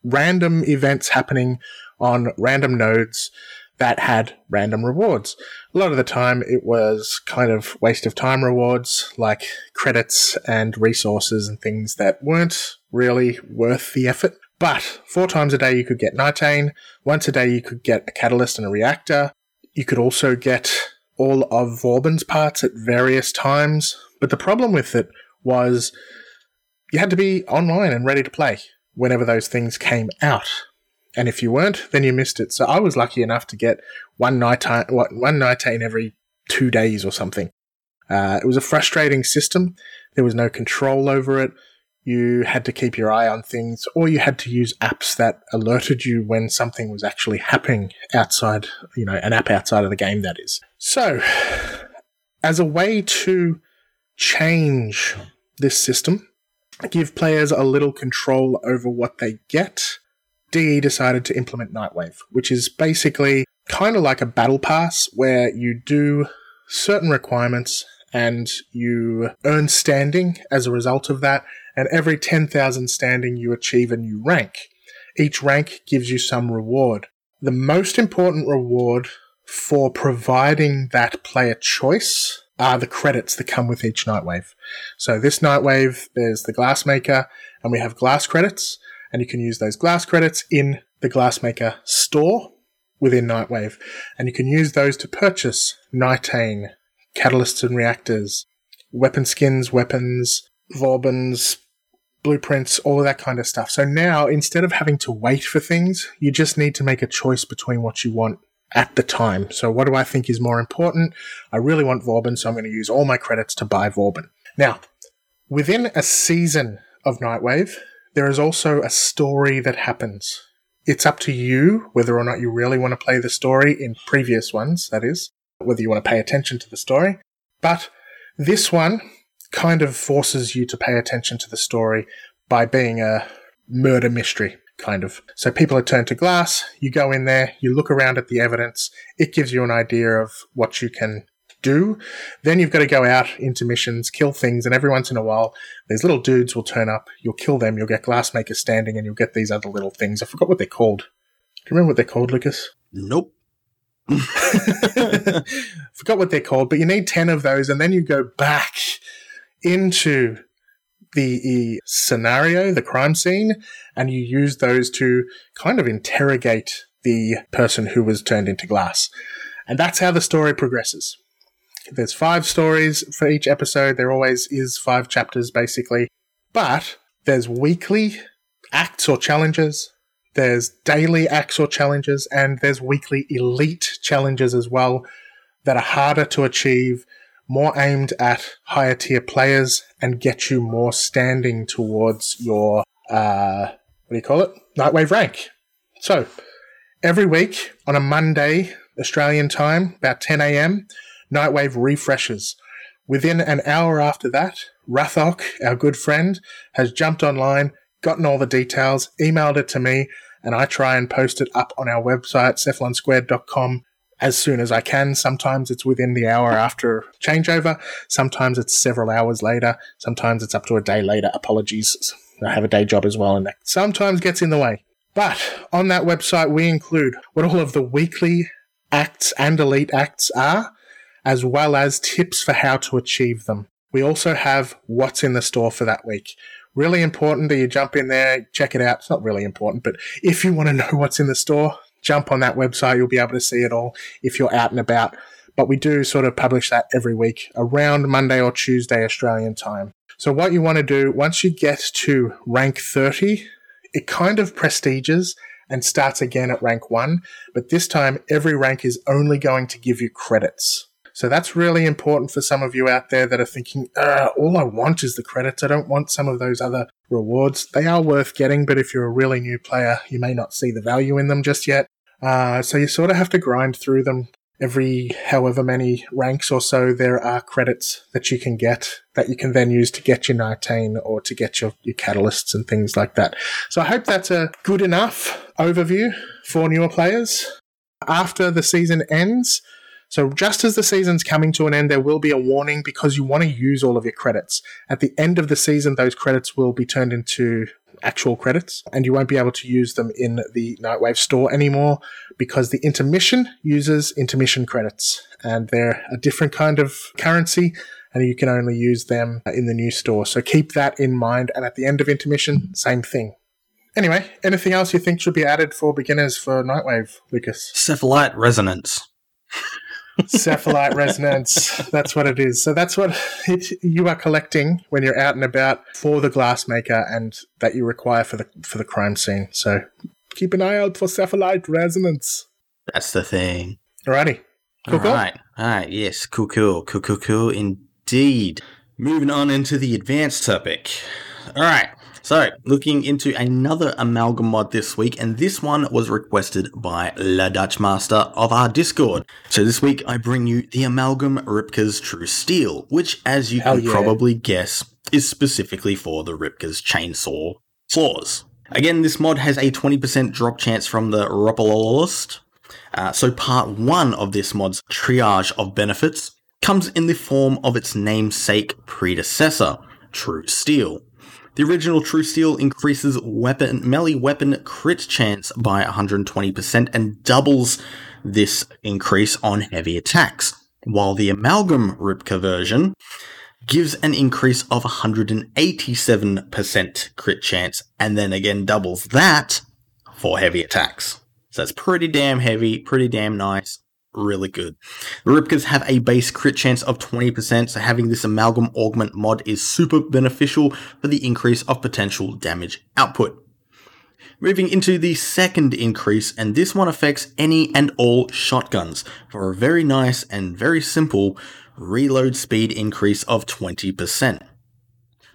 random events happening on random nodes that had random rewards. A lot of the time, it was kind of waste of time rewards, like credits and resources and things that weren't really worth the effort. But four times a day, you could get Nitane. Once a day, you could get a catalyst and a reactor. You could also get all of Vauban's parts at various times. But the problem with it was you had to be online and ready to play whenever those things came out. And if you weren't, then you missed it. So I was lucky enough to get one what, one Nitane every two days or something. Uh, it was a frustrating system. There was no control over it. You had to keep your eye on things, or you had to use apps that alerted you when something was actually happening outside, you know, an app outside of the game, that is. So, as a way to change this system, give players a little control over what they get, DE decided to implement Nightwave, which is basically kind of like a battle pass where you do certain requirements and you earn standing as a result of that. And every 10,000 standing, you achieve a new rank. Each rank gives you some reward. The most important reward for providing that player choice are the credits that come with each Nightwave. So this Nightwave, there's the Glassmaker, and we have glass credits, and you can use those glass credits in the Glassmaker store within Nightwave, and you can use those to purchase Nitane, catalysts and reactors, weapon skins, weapons, Vauban's, blueprints, all of that kind of stuff. So now, instead of having to wait for things, you just need to make a choice between what you want at the time. So what do I think is more important? I really want Vauban, so I'm going to use all my credits to buy Vauban. Now, within a season of Nightwave, there is also a story that happens. It's up to you whether or not you really want to play the story in previous ones, that is, whether you want to pay attention to the story. But this one kind of forces you to pay attention to the story by being a murder mystery, kind of. So people are turned to glass, you go in there, you look around at the evidence, it gives you an idea of what you can do. Then you've got to go out into missions, kill things, and every once in a while, these little dudes will turn up, you'll kill them, you'll get glassmaker standing, and you'll get these other little things. I forgot what they're called. Do you remember what they're called, Lucas? Nope. Forgot what they're called, but you need 10 of those, and then you go back into the scenario, the crime scene, and you use those to kind of interrogate the person who was turned into glass. And that's how the story progresses. There's five stories for each episode. There always is five chapters, basically. But there's weekly acts or challenges. There's daily acts or challenges, and there's weekly elite challenges as well that are harder to achieve, more aimed at higher tier players, and get you more standing towards your uh, what do you call it? Nightwave rank. So every week on a Monday Australian time, about 10 a.m., Nightwave refreshes. Within an hour after that, Rathok, our good friend, has jumped online, gotten all the details, emailed it to me, and I try and post it up on our website, cephalonsquared.com, as soon as I can. Sometimes it's within the hour after changeover. Sometimes it's several hours later. Sometimes it's up to a day later. Apologies. I have a day job as well, and that sometimes gets in the way. But on that website, we include what all of the weekly acts and elite acts are, as well as tips for how to achieve them. We also have what's in the store for that week. Really important that you jump in there, check it out. It's not really important, but if you want to know what's in the store, jump on that website. You'll be able to see it all if you're out and about. But we do sort of publish that every week around Monday or Tuesday Australian time. So what you want to do once you get to rank 30, it kind of prestiges and starts again at rank 1, but this time every rank is only going to give you credits. So that's really important for some of you out there that are thinking, uh, all I want is the credits. I don't want some of those other rewards. They are worth getting, but if you're a really new player, you may not see the value in them just yet. Uh, so you sort of have to grind through them every however many ranks or so there are credits that you can get that you can then use to get your Nitane or to get your, your catalysts and things like that. So I hope that's a good enough overview for newer players. After the season ends, so just as the season's coming to an end, there will be a warning because you want to use all of your credits. At the end of the season, those credits will be turned into actual credits, and you won't be able to use them in the Nightwave store anymore because the intermission uses intermission credits, and they're a different kind of currency, and you can only use them in the new store. So keep that in mind. And at the end of intermission, same thing. Anyway, anything else you think should be added for beginners for Nightwave, Lucas? Cephalite resonance. Cephalite resonance. That's what it is. So that's what it, you are collecting when you're out and about for the glassmaker, and that you require for the for the crime scene. So keep an eye out for cephalite resonance. That's the thing. Alrighty. Cool, All cool. All right. Yes. Cool, cool. Cool, cool, cool. Indeed. Moving on into the advanced topic. All right. So, looking into another amalgam mod this week, and this one was requested by La Dutch Master of our Discord. So, this week I bring you the Amalgam Ripka's True Steel, which, as you Hell can yeah. probably guess, is specifically for the Ripka's chainsaw claws. Again, this mod has a 20% drop chance from the Ropalolyst, uh, so part one of this mod's triage of benefits comes in the form of its namesake predecessor, True Steel. The original True Steel increases weapon melee weapon crit chance by 120% and doubles this increase on heavy attacks, while the Amalgam Ripka version gives an increase of 187% crit chance and then again doubles that for heavy attacks. So that's pretty damn heavy, pretty damn nice, really good. The Ripkas have a base crit chance of 20%, so having this amalgam augment mod is super beneficial for the increase of potential damage output. Moving into the second increase, and this one affects any and all shotguns for a very nice and very simple reload speed increase of 20%.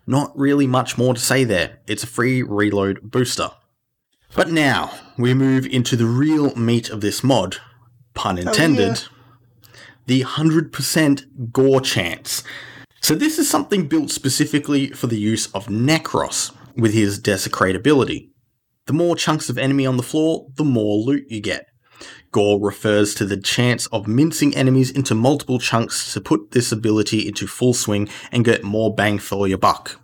Not really much more to say there, it's a free reload booster. But now, we move into the real meat of this mod, pun oh, intended, the 100% gore chance. So this is something built specifically for the use of Nekros with his Desecrate ability. The more chunks of enemy on the floor, the more loot you get. Gore refers to the chance of mincing enemies into multiple chunks to put this ability into full swing and get more bang for your buck.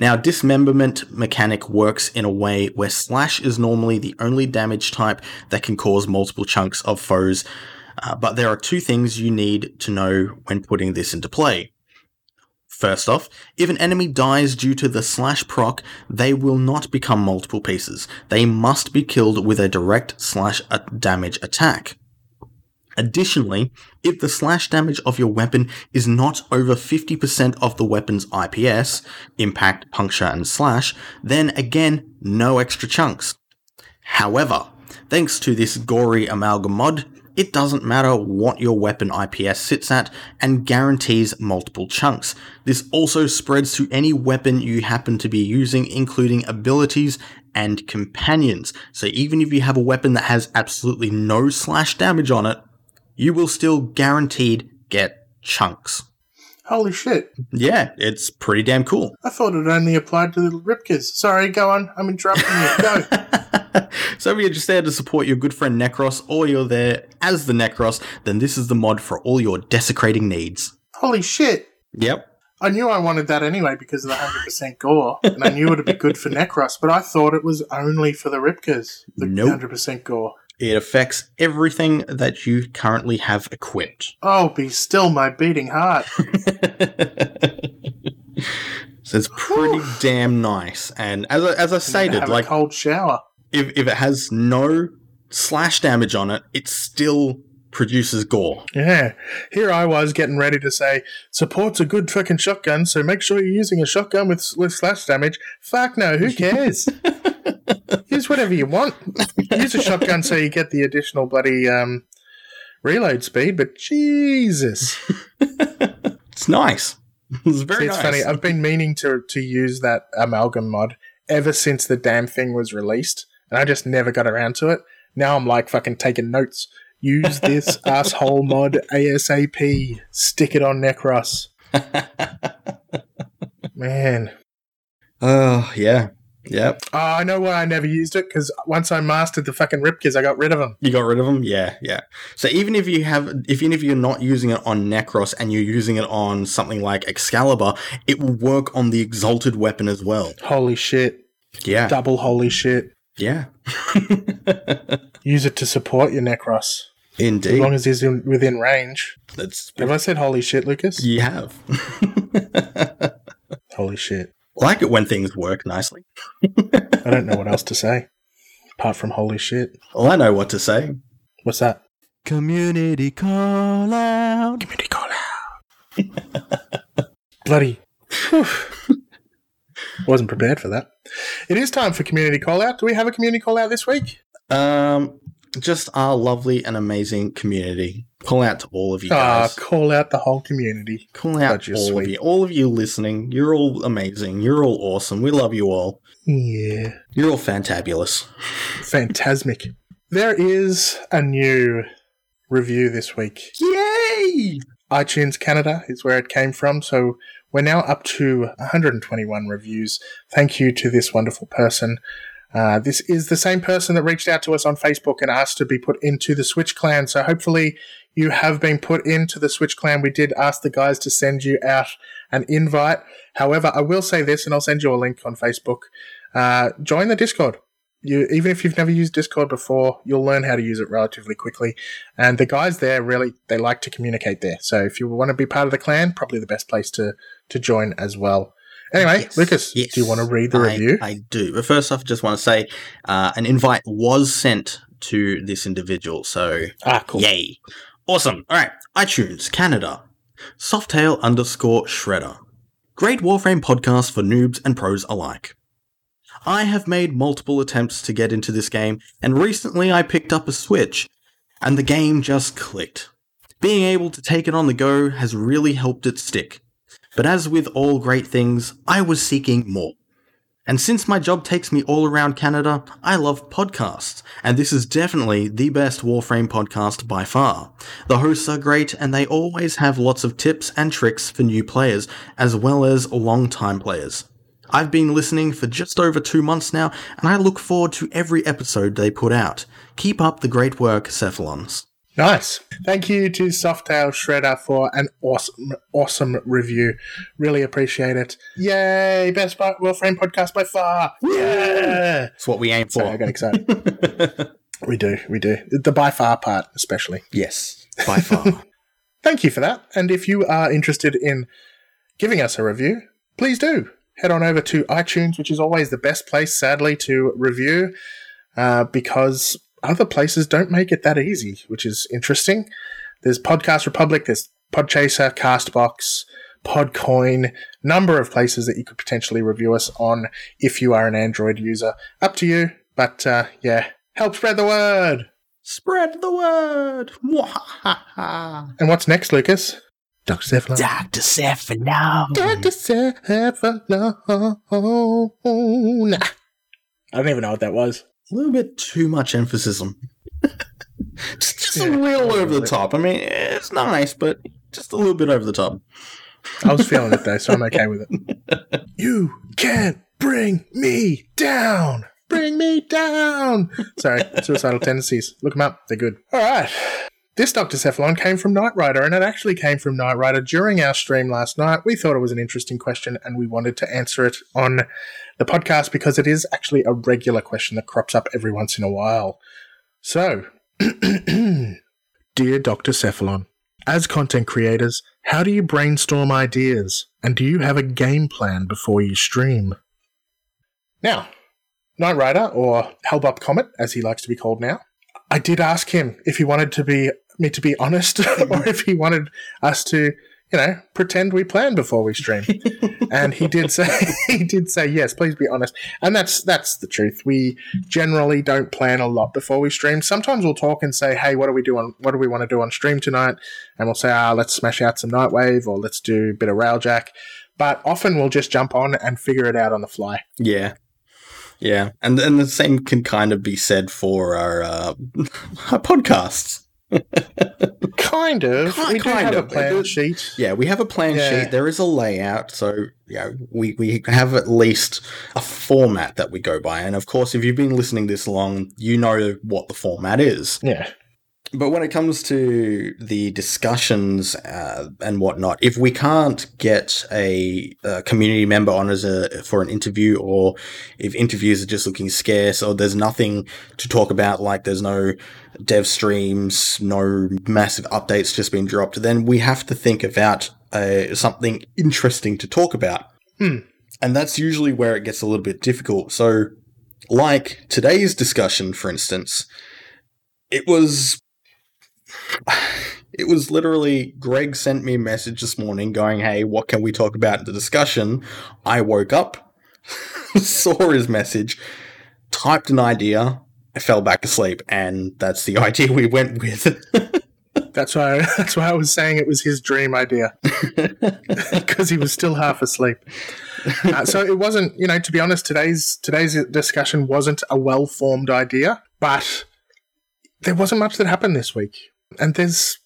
Now, dismemberment mechanic works in a way where slash is normally the only damage type that can cause multiple chunks of foes, uh, but there are two things you need to know when putting this into play. First off, if an enemy dies due to the slash proc, they will not become multiple pieces. They must be killed with a direct slash damage attack. Additionally, if the slash damage of your weapon is not over 50% of the weapon's IPS, impact, puncture, and slash, then again, no extra chunks. However, thanks to this gory amalgam mod, it doesn't matter what your weapon IPS sits at and guarantees multiple chunks. This also spreads to any weapon you happen to be using, including abilities and companions. So even if you have a weapon that has absolutely no slash damage on it, you will still guaranteed get chunks. Holy shit. Yeah, it's pretty damn cool. I thought it only applied to the Ripkas. Sorry, go on. I'm interrupting you. Go. So if you're just there to support your good friend Nekros, or you're there as the Nekros, then this is the mod for all your desecrating needs. Holy shit! Yep. I knew I wanted that anyway because of the 100% gore, and I knew it would be good for Nekros, but I thought it was only for the Ripkas, the Nope. 100% gore. It affects everything that you currently have equipped. Oh, be still my beating heart. so it's pretty damn nice. And as I, as I stated, a like cold shower. if, if it has no slash damage on it, it's still produces gore. Yeah. Here I was getting ready to say, support's a good fucking shotgun, so make sure you're using a shotgun with, with slash damage. Fuck no, who cares? Use whatever you want. Use a shotgun so you get the additional bloody um, reload speed, but Jesus. It's nice. It's very it's nice. funny. I've been meaning to, to use that amalgam mod ever since the damn thing was released, and I just never got around to it. Now I'm like fucking taking notes. Use this asshole mod ASAP. Stick it on Nekros. Man. Oh, yeah. Yep. Oh, I know why I never used it because once I mastered the fucking Ripkas, I got rid of them. You got rid of them? Yeah, yeah. So even if you have, if even if you're not using it on Nekros and you're using it on something like Excalibur, it will work on the Exalted weapon as well. Holy shit. Yeah, Double holy shit. Yeah. Use it to support your Nekros. Indeed. As long as he's in, within range. That's Have I said holy shit, Lucas? you have. Holy shit. like it when things work nicely. I don't know what else to say apart from holy shit. Well, I know what to say. What's that? Community call out. Community call out. Bloody. Whew. Wasn't prepared for that. It is time for community call out. Do we have a community call out this week? Um, just our lovely and amazing community. Call out to all of you Ah, guys. call out the whole community. Call out God, all of you. All of you listening. You're all amazing. You're all awesome. We love you all. Yeah. You're all fantabulous. Phantasmic. There is a new review this week. Yay! iTunes Canada is where it came from. So we're now up to 121 reviews. Thank you to this wonderful person. Uh, this is the same person that reached out to us on Facebook and asked to be put into the Switch clan. So hopefully you have been put into the Switch clan. We did ask the guys to send you out an invite. However, I will say this, and I'll send you a link on Facebook. Uh, join the Discord. You, even if you've never used Discord before, you'll learn how to use it relatively quickly. And the guys there really they like to communicate there. So if you want to be part of the clan, probably the best place to to join as well. Anyway, Yes, Lucas, yes. do you want to read the I- review? I do. But first off, I just want to say uh, an invite was sent to this individual. So ah, cool. Yay. Awesome. All right. iTunes, Canada. Softail underscore Shredder. Great Warframe podcast for noobs and pros alike. I have made multiple attempts to get into this game, and recently I picked up a Switch, and the game just clicked. Being able to take it on the go has really helped it stick. But as with all great things, I was seeking more. And since my job takes me all around Canada, I love podcasts, and this is definitely the best Warframe podcast by far. The hosts are great, and they always have lots of tips and tricks for new players, as well as long-time players. I've been listening for just over two months now, and I look forward to every episode they put out. Keep up the great work, Cephalons. Nice. Thank you to Softail Shredder for an awesome, awesome review. Really appreciate it. Yay! Best by Warframe podcast by far. Yeah. It's what we aim Sorry, I for. got excited. we do, we do. The by far part, especially. yes, by far. Thank you for that. And if you are interested in giving us a review, please do. Head on over to iTunes, which is always the best place, sadly, to review, uh, because other places don't make it that easy, which is interesting. There's Podcast Republic, there's Podchaser, Castbox, Podcoin, number of places that you could potentially review us on if you are an Android user. Up to you, but uh, yeah, help spread the word. Spread the word. And what's next, Lucas? Dr. Cephalon. Dr. Cephalon. Dr. Cephalon. I don't even know what that was. a little bit too much emphasis on just, just a little over the top. I mean, it's nice, but just a little bit over the top. I was feeling it though, so I'm okay with it. You can't bring me down. Bring me down. Sorry, suicidal tendencies. Look them up. They're good. All right. This Dr. Cephalon came from Knight Rider, and it actually came from Knight Rider during our stream last night. We thought it was an interesting question, and we wanted to answer it on the podcast because it is actually a regular question that crops up every once in a while. So, Dear Dr. Cephalon, as content creators, how do you brainstorm ideas? And do you have a game plan before you stream? Now, Knight Rider, or Hellbop Comet, as he likes to be called now, I did ask him if he wanted to be me to be honest, or if he wanted us to, you know, pretend we planned before we stream. and he did say he did say yes. Please be honest, and that's that's the truth. We generally don't plan a lot before we stream. Sometimes we'll talk and say, "Hey, what do we do on what do we want to do on stream tonight?" And we'll say, "Ah, let's smash out some Nightwave or let's do a bit of Railjack." But often we'll just jump on and figure it out on the fly. Yeah. Yeah. And and the same can kind of be said for our uh, our podcasts. Kind of. Ki- we do kind have of. a plan sheet. Yeah, we have a plan Yeah. sheet. There is a layout, so yeah, we we have at least a format that we go by. And of course, if you've been listening this long, you know what the format is. Yeah. But when it comes to the discussions uh, and whatnot, if we can't get a, a community member on as a for an interview, or if interviews are just looking scarce, or there's nothing to talk about, like there's no dev streams, no massive updates just being dropped, then we have to think about uh, something interesting to talk about. Hmm. And that's usually where it gets a little bit difficult. So, like today's discussion, for instance, it was it was literally Greg sent me a message this morning going, Hey, what can we talk about in the discussion? I woke up, saw his message, typed an idea, I fell back asleep, and that's the idea we went with. That's why that's why I was saying it was his dream idea because he was still half asleep. Uh, so it wasn't, you know, to be honest, today's today's discussion wasn't a well formed idea, but there wasn't much that happened this week, and there's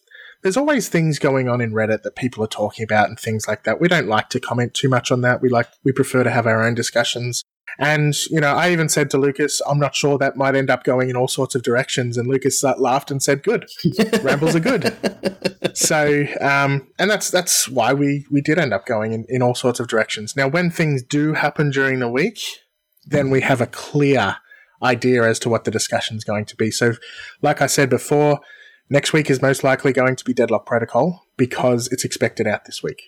there's always things going on in Reddit that people are talking about and things like that. We don't like to comment too much on that. We like we prefer to have our own discussions. And you know, I even said to Lucas, "I'm not sure that might end up going in all sorts of directions." And Lucas uh, laughed and said, "Good, rambles are good." so, um, and that's that's why we we did end up going in, in all sorts of directions. Now, when things do happen during the week, then we have a clear idea as to what the discussion is going to be. So, like I said before, next week is most likely going to be Deadlock Protocol because it's expected out this week.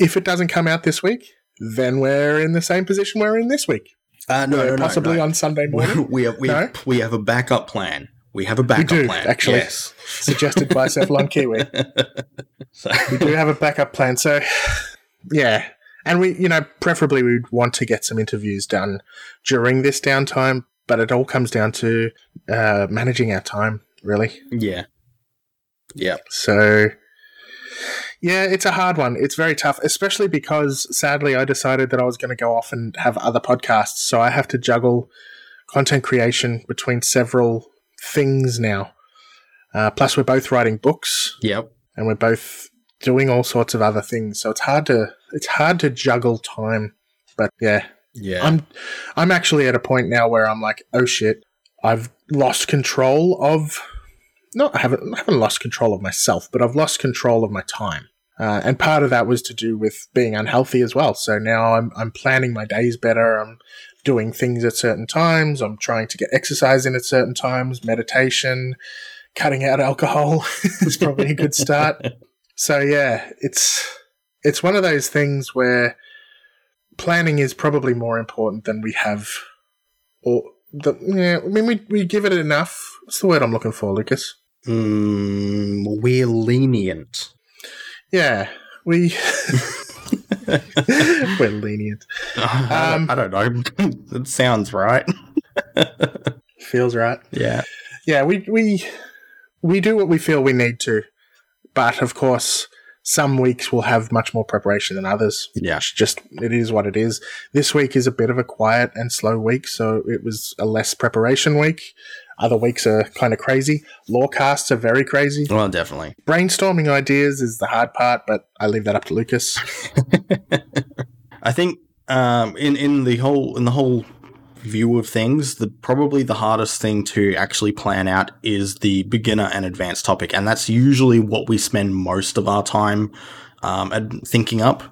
If it doesn't come out this week, then we're in the same position we're in this week. Uh, no, no, no, possibly no. on Sunday morning, we have we, No? we have a backup plan. We have a backup do, plan. actually. Yes. suggested by Cephalon Kiwi. So, we do have a backup plan. So, yeah. And we, you know, preferably we'd want to get some interviews done during this downtime, but it all comes down to uh, managing our time, really. yeah. Yeah. So, yeah, it's a hard one. It's very tough, especially because sadly I decided that I was going to go off and have other podcasts. So I have to juggle content creation between several things now. Uh, plus, we're both writing books Yep. and we're both doing all sorts of other things. So it's hard to it's hard to juggle time. But yeah, Yeah. I'm I'm actually at a point now where I'm like, oh shit, I've lost control of. No, I haven't I haven't lost control of myself, but I've lost control of my time. Uh, and part of that was to do with being unhealthy as well. So now I'm I'm planning my days better. I'm doing things at certain times. I'm trying to get exercise in at certain times. Meditation, cutting out alcohol is probably a good start. So yeah, it's it's one of those things where planning is probably more important than we have or the yeah, I mean we we give it enough. What's the word I'm looking for, Lucas? Mm, we're lenient. Yeah. We we're lenient. I, Um, don't, I don't know. it sounds right. Feels right. Yeah. Yeah, we we we do what we feel we need to. But of course, some weeks we'll have much more preparation than others. Yeah. It's just it is what it is. This week is a bit of a quiet and slow week, so it was a less preparation week. Other weeks are kind of crazy. Lawcasts are very crazy. Well, definitely. Brainstorming ideas is the hard part, but I leave that up to Lucas. I think um, in in the whole in the whole view of things, the probably the hardest thing to actually plan out is the beginner and advanced topic, and that's usually what we spend most of our time um, thinking up.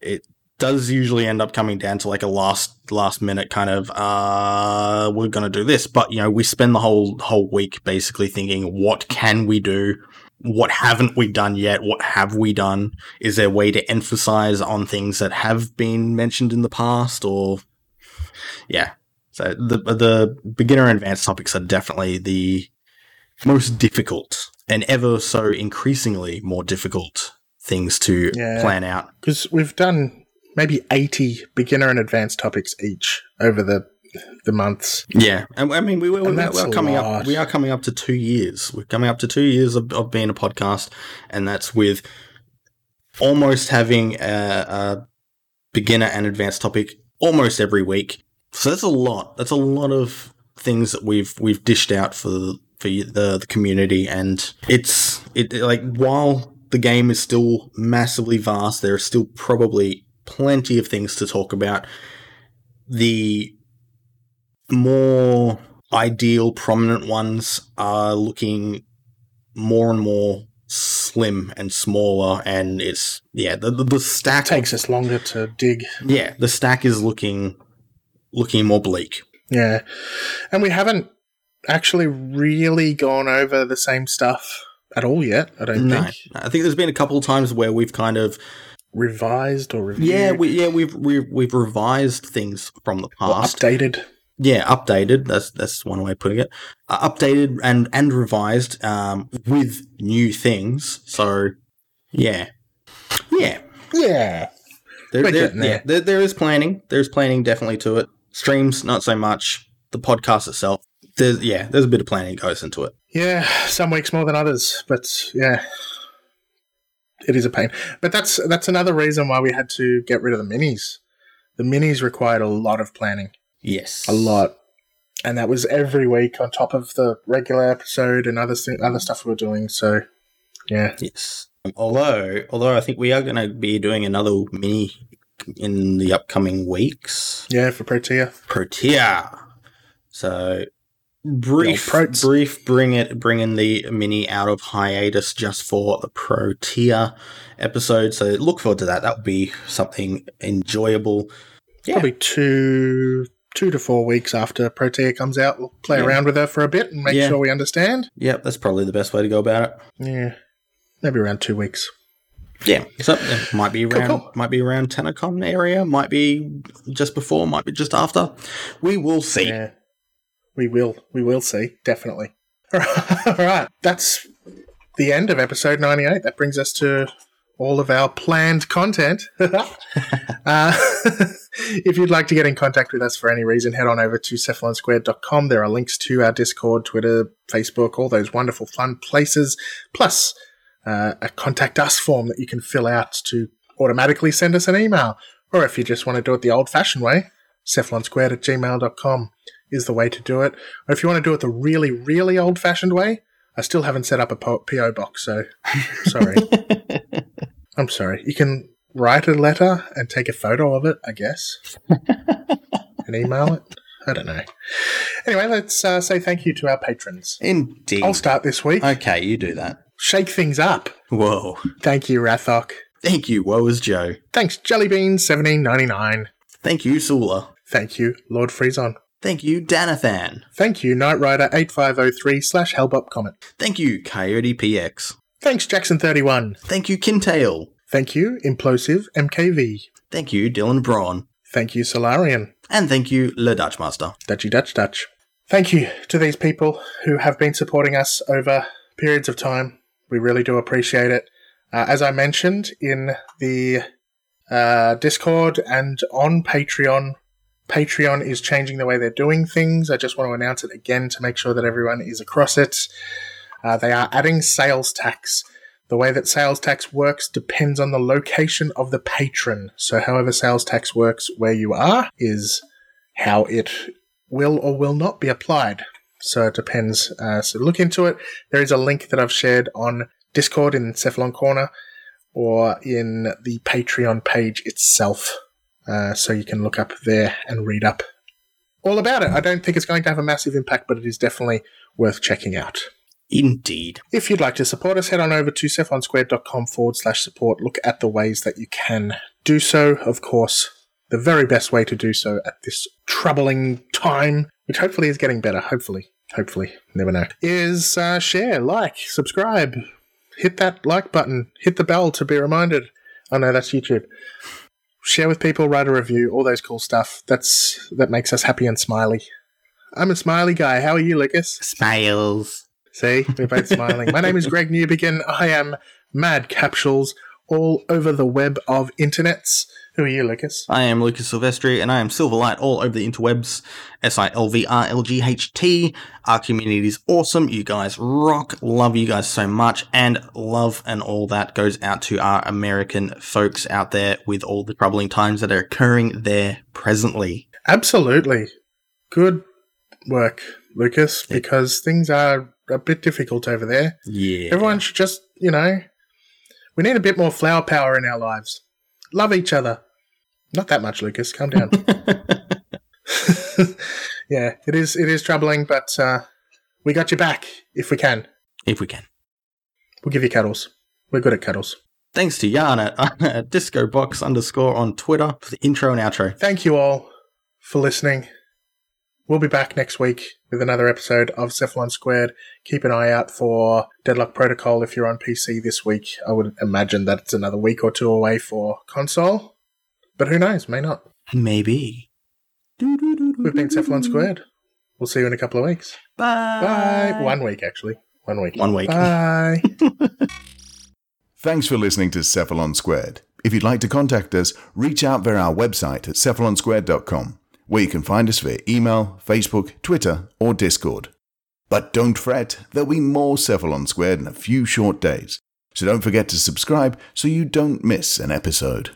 It does usually end up coming down to like a last last minute kind of uh we're going to do this. But you know we spend the whole whole week basically thinking what can we do? What haven't we done yet? What have we done? Is there a way to emphasize on things that have been mentioned in the past or yeah. So the the beginner and advanced topics are definitely the most difficult and ever so increasingly more difficult things to Yeah. plan out. Because we've done maybe 80 beginner and advanced topics each over the the months. Yeah, and I mean we, we, we, we're coming lot. up. We are coming up to two years. We're coming up to two years of, of being a podcast, and that's with almost having a, a beginner and advanced topic almost every week. So that's a lot. That's a lot of things that we've we've dished out for the for the, the community, and it's it like while the game is still massively vast, there are still probably plenty of things to talk about. The more ideal, prominent ones are looking more and more slim and smaller, and it's yeah the the, the stack Takes us longer to dig. yeah the stack is looking looking more bleak. Yeah. And we haven't actually really gone over the same stuff at all yet, I don't No, think. I think there's been a couple of times where we've kind of Revised or reviewed. yeah we yeah we've we've, we've revised things from the or past. updated. yeah updated that's that's one way of putting it uh, updated and and revised um with new things so yeah yeah Yeah. there, there, there. yeah, there, there is planning there's planning definitely to it streams not so much the podcast itself there's yeah there's a bit of planning goes into it Yeah, some weeks more than others, but yeah, it is a pain. But that's that's another reason why we had to get rid of the minis. The minis required a lot of planning, yes a lot, and that was every week on top of the regular episode and other th- other stuff we were doing. So, yeah, yes um, although although i think we are going to be doing another mini in the upcoming weeks yeah, for Protea. Protea. So brief, brief, bring it, bringing the mini out of hiatus just for the Protea episode. So look forward to that. That would be something enjoyable. Yeah. Probably two two to four weeks after Protea comes out, we'll play Yeah. around with her for a bit and make Yeah. sure we understand. Yep, that's probably the best way to go about it. Yeah, maybe around two weeks. Yeah, so might be around, cool. might be around TennoCon area, might be just before, might be just after. We will see. We will. We will see definitely. All right, that's the end of episode ninety-eight. That brings us to all of our planned content. uh, if you'd like to get in contact with us for any reason, head on over to cephalonsquared.com. There are links to our Discord, Twitter, Facebook, all those wonderful fun places, plus uh, a contact us form that you can fill out to automatically send us an email. Or if you just want to do it the old fashioned way, cephalonsquared at gmail.com is the way to do it. Or if you want to do it the really, really old fashioned way, I still haven't set up a po- box, so sorry. I'm sorry. You can write a letter and take a photo of it, I guess, and email it. I don't know. Anyway, let's uh, say thank you to our patrons. Indeed. I'll start this week. Okay, you do that. Shake things up. Whoa. Thank you, Rathok. Thank you, Woe is Joe. Thanks, Jellybean1799. Thank you, Sula. Thank you, Lord Frieson. Thank you, Danathan. Thank you, Knight Rider 8503 slash Hellbop Comet. Thank you, Coyote PX. Thanks, Jackson31. Thank you, Kintail. Thank you, Implosive MKV. Thank you, Dylan Braun. Thank you, Solarian. And thank you, Le Dutch Master. Dutchy Dutch Dutch. Thank you to these people who have been supporting us over periods of time. We really do appreciate it. Uh, as I mentioned in the uh, Discord and on Patreon, Patreon is changing the way they're doing things. I just want to announce it again to make sure that everyone is across it. Uh, they are adding sales tax. The way that sales tax works depends on the location of the patron. So, however, sales tax works where you are is how it will or will not be applied. So, it depends. Uh, so, look into it. There is a link that I've shared on Discord in Cephalon Corner or in the Patreon page itself. Uh, so, you can look up there and read up all about it. I don't think it's going to have a massive impact, but it is definitely worth checking out. Indeed. If you'd like to support us, head on over to cephalonsquared.com forward slash support. Look at the ways that you can do so. Of course, the very best way to do so at this troubling time, which hopefully is getting better. Hopefully. Hopefully. Never know. Is uh, share, like, subscribe, hit that like button, hit the bell to be reminded. Oh no, that's YouTube. Share with people, write a review, all those cool stuff. That's that makes us happy and smiley. I'm a smiley guy. How are you, Lucas? Smiles. See, we're both smiling. My name is Greg Newbegin. I am Mad Capsules all over the web of internets. Who are you, Lucas? I am Lucas Silvestri, and I am Silverlight all over the interwebs. S I L V R L G H T. Our community is awesome. You guys rock. Love you guys so much. And love and all that goes out to our American folks out there with all the troubling times that are occurring there presently. Absolutely. Good work, Lucas, because things are a bit difficult over there. Yeah. Everyone should just, you know, we need a bit more flower power in our lives. Love each other. Not that much, Lucas. Calm down. yeah, it is. It is troubling, but uh, we got you back if we can. if we can. We'll give you cuddles. We're good at cuddles. Thanks to Yarn at, at discobox underscore on Twitter for the intro and outro. Thank you all for listening. We'll be back next week with another episode of Cephalon Squared. Keep an eye out for Deadlock Protocol if you're on PC this week. I would imagine that it's another week or two away for console. But who knows? May not. Maybe. We've been Cephalon Squared. We'll see you in a couple of weeks. Bye. Bye. One week, actually. One week. One week. Bye. Thanks for listening to Cephalon Squared. If you'd like to contact us, reach out via our website at cephalonsquared.com, where you can find us via email, Facebook, Twitter, or Discord. But don't fret, there'll be more Cephalon Squared in a few short days, so don't forget to subscribe so you don't miss an episode.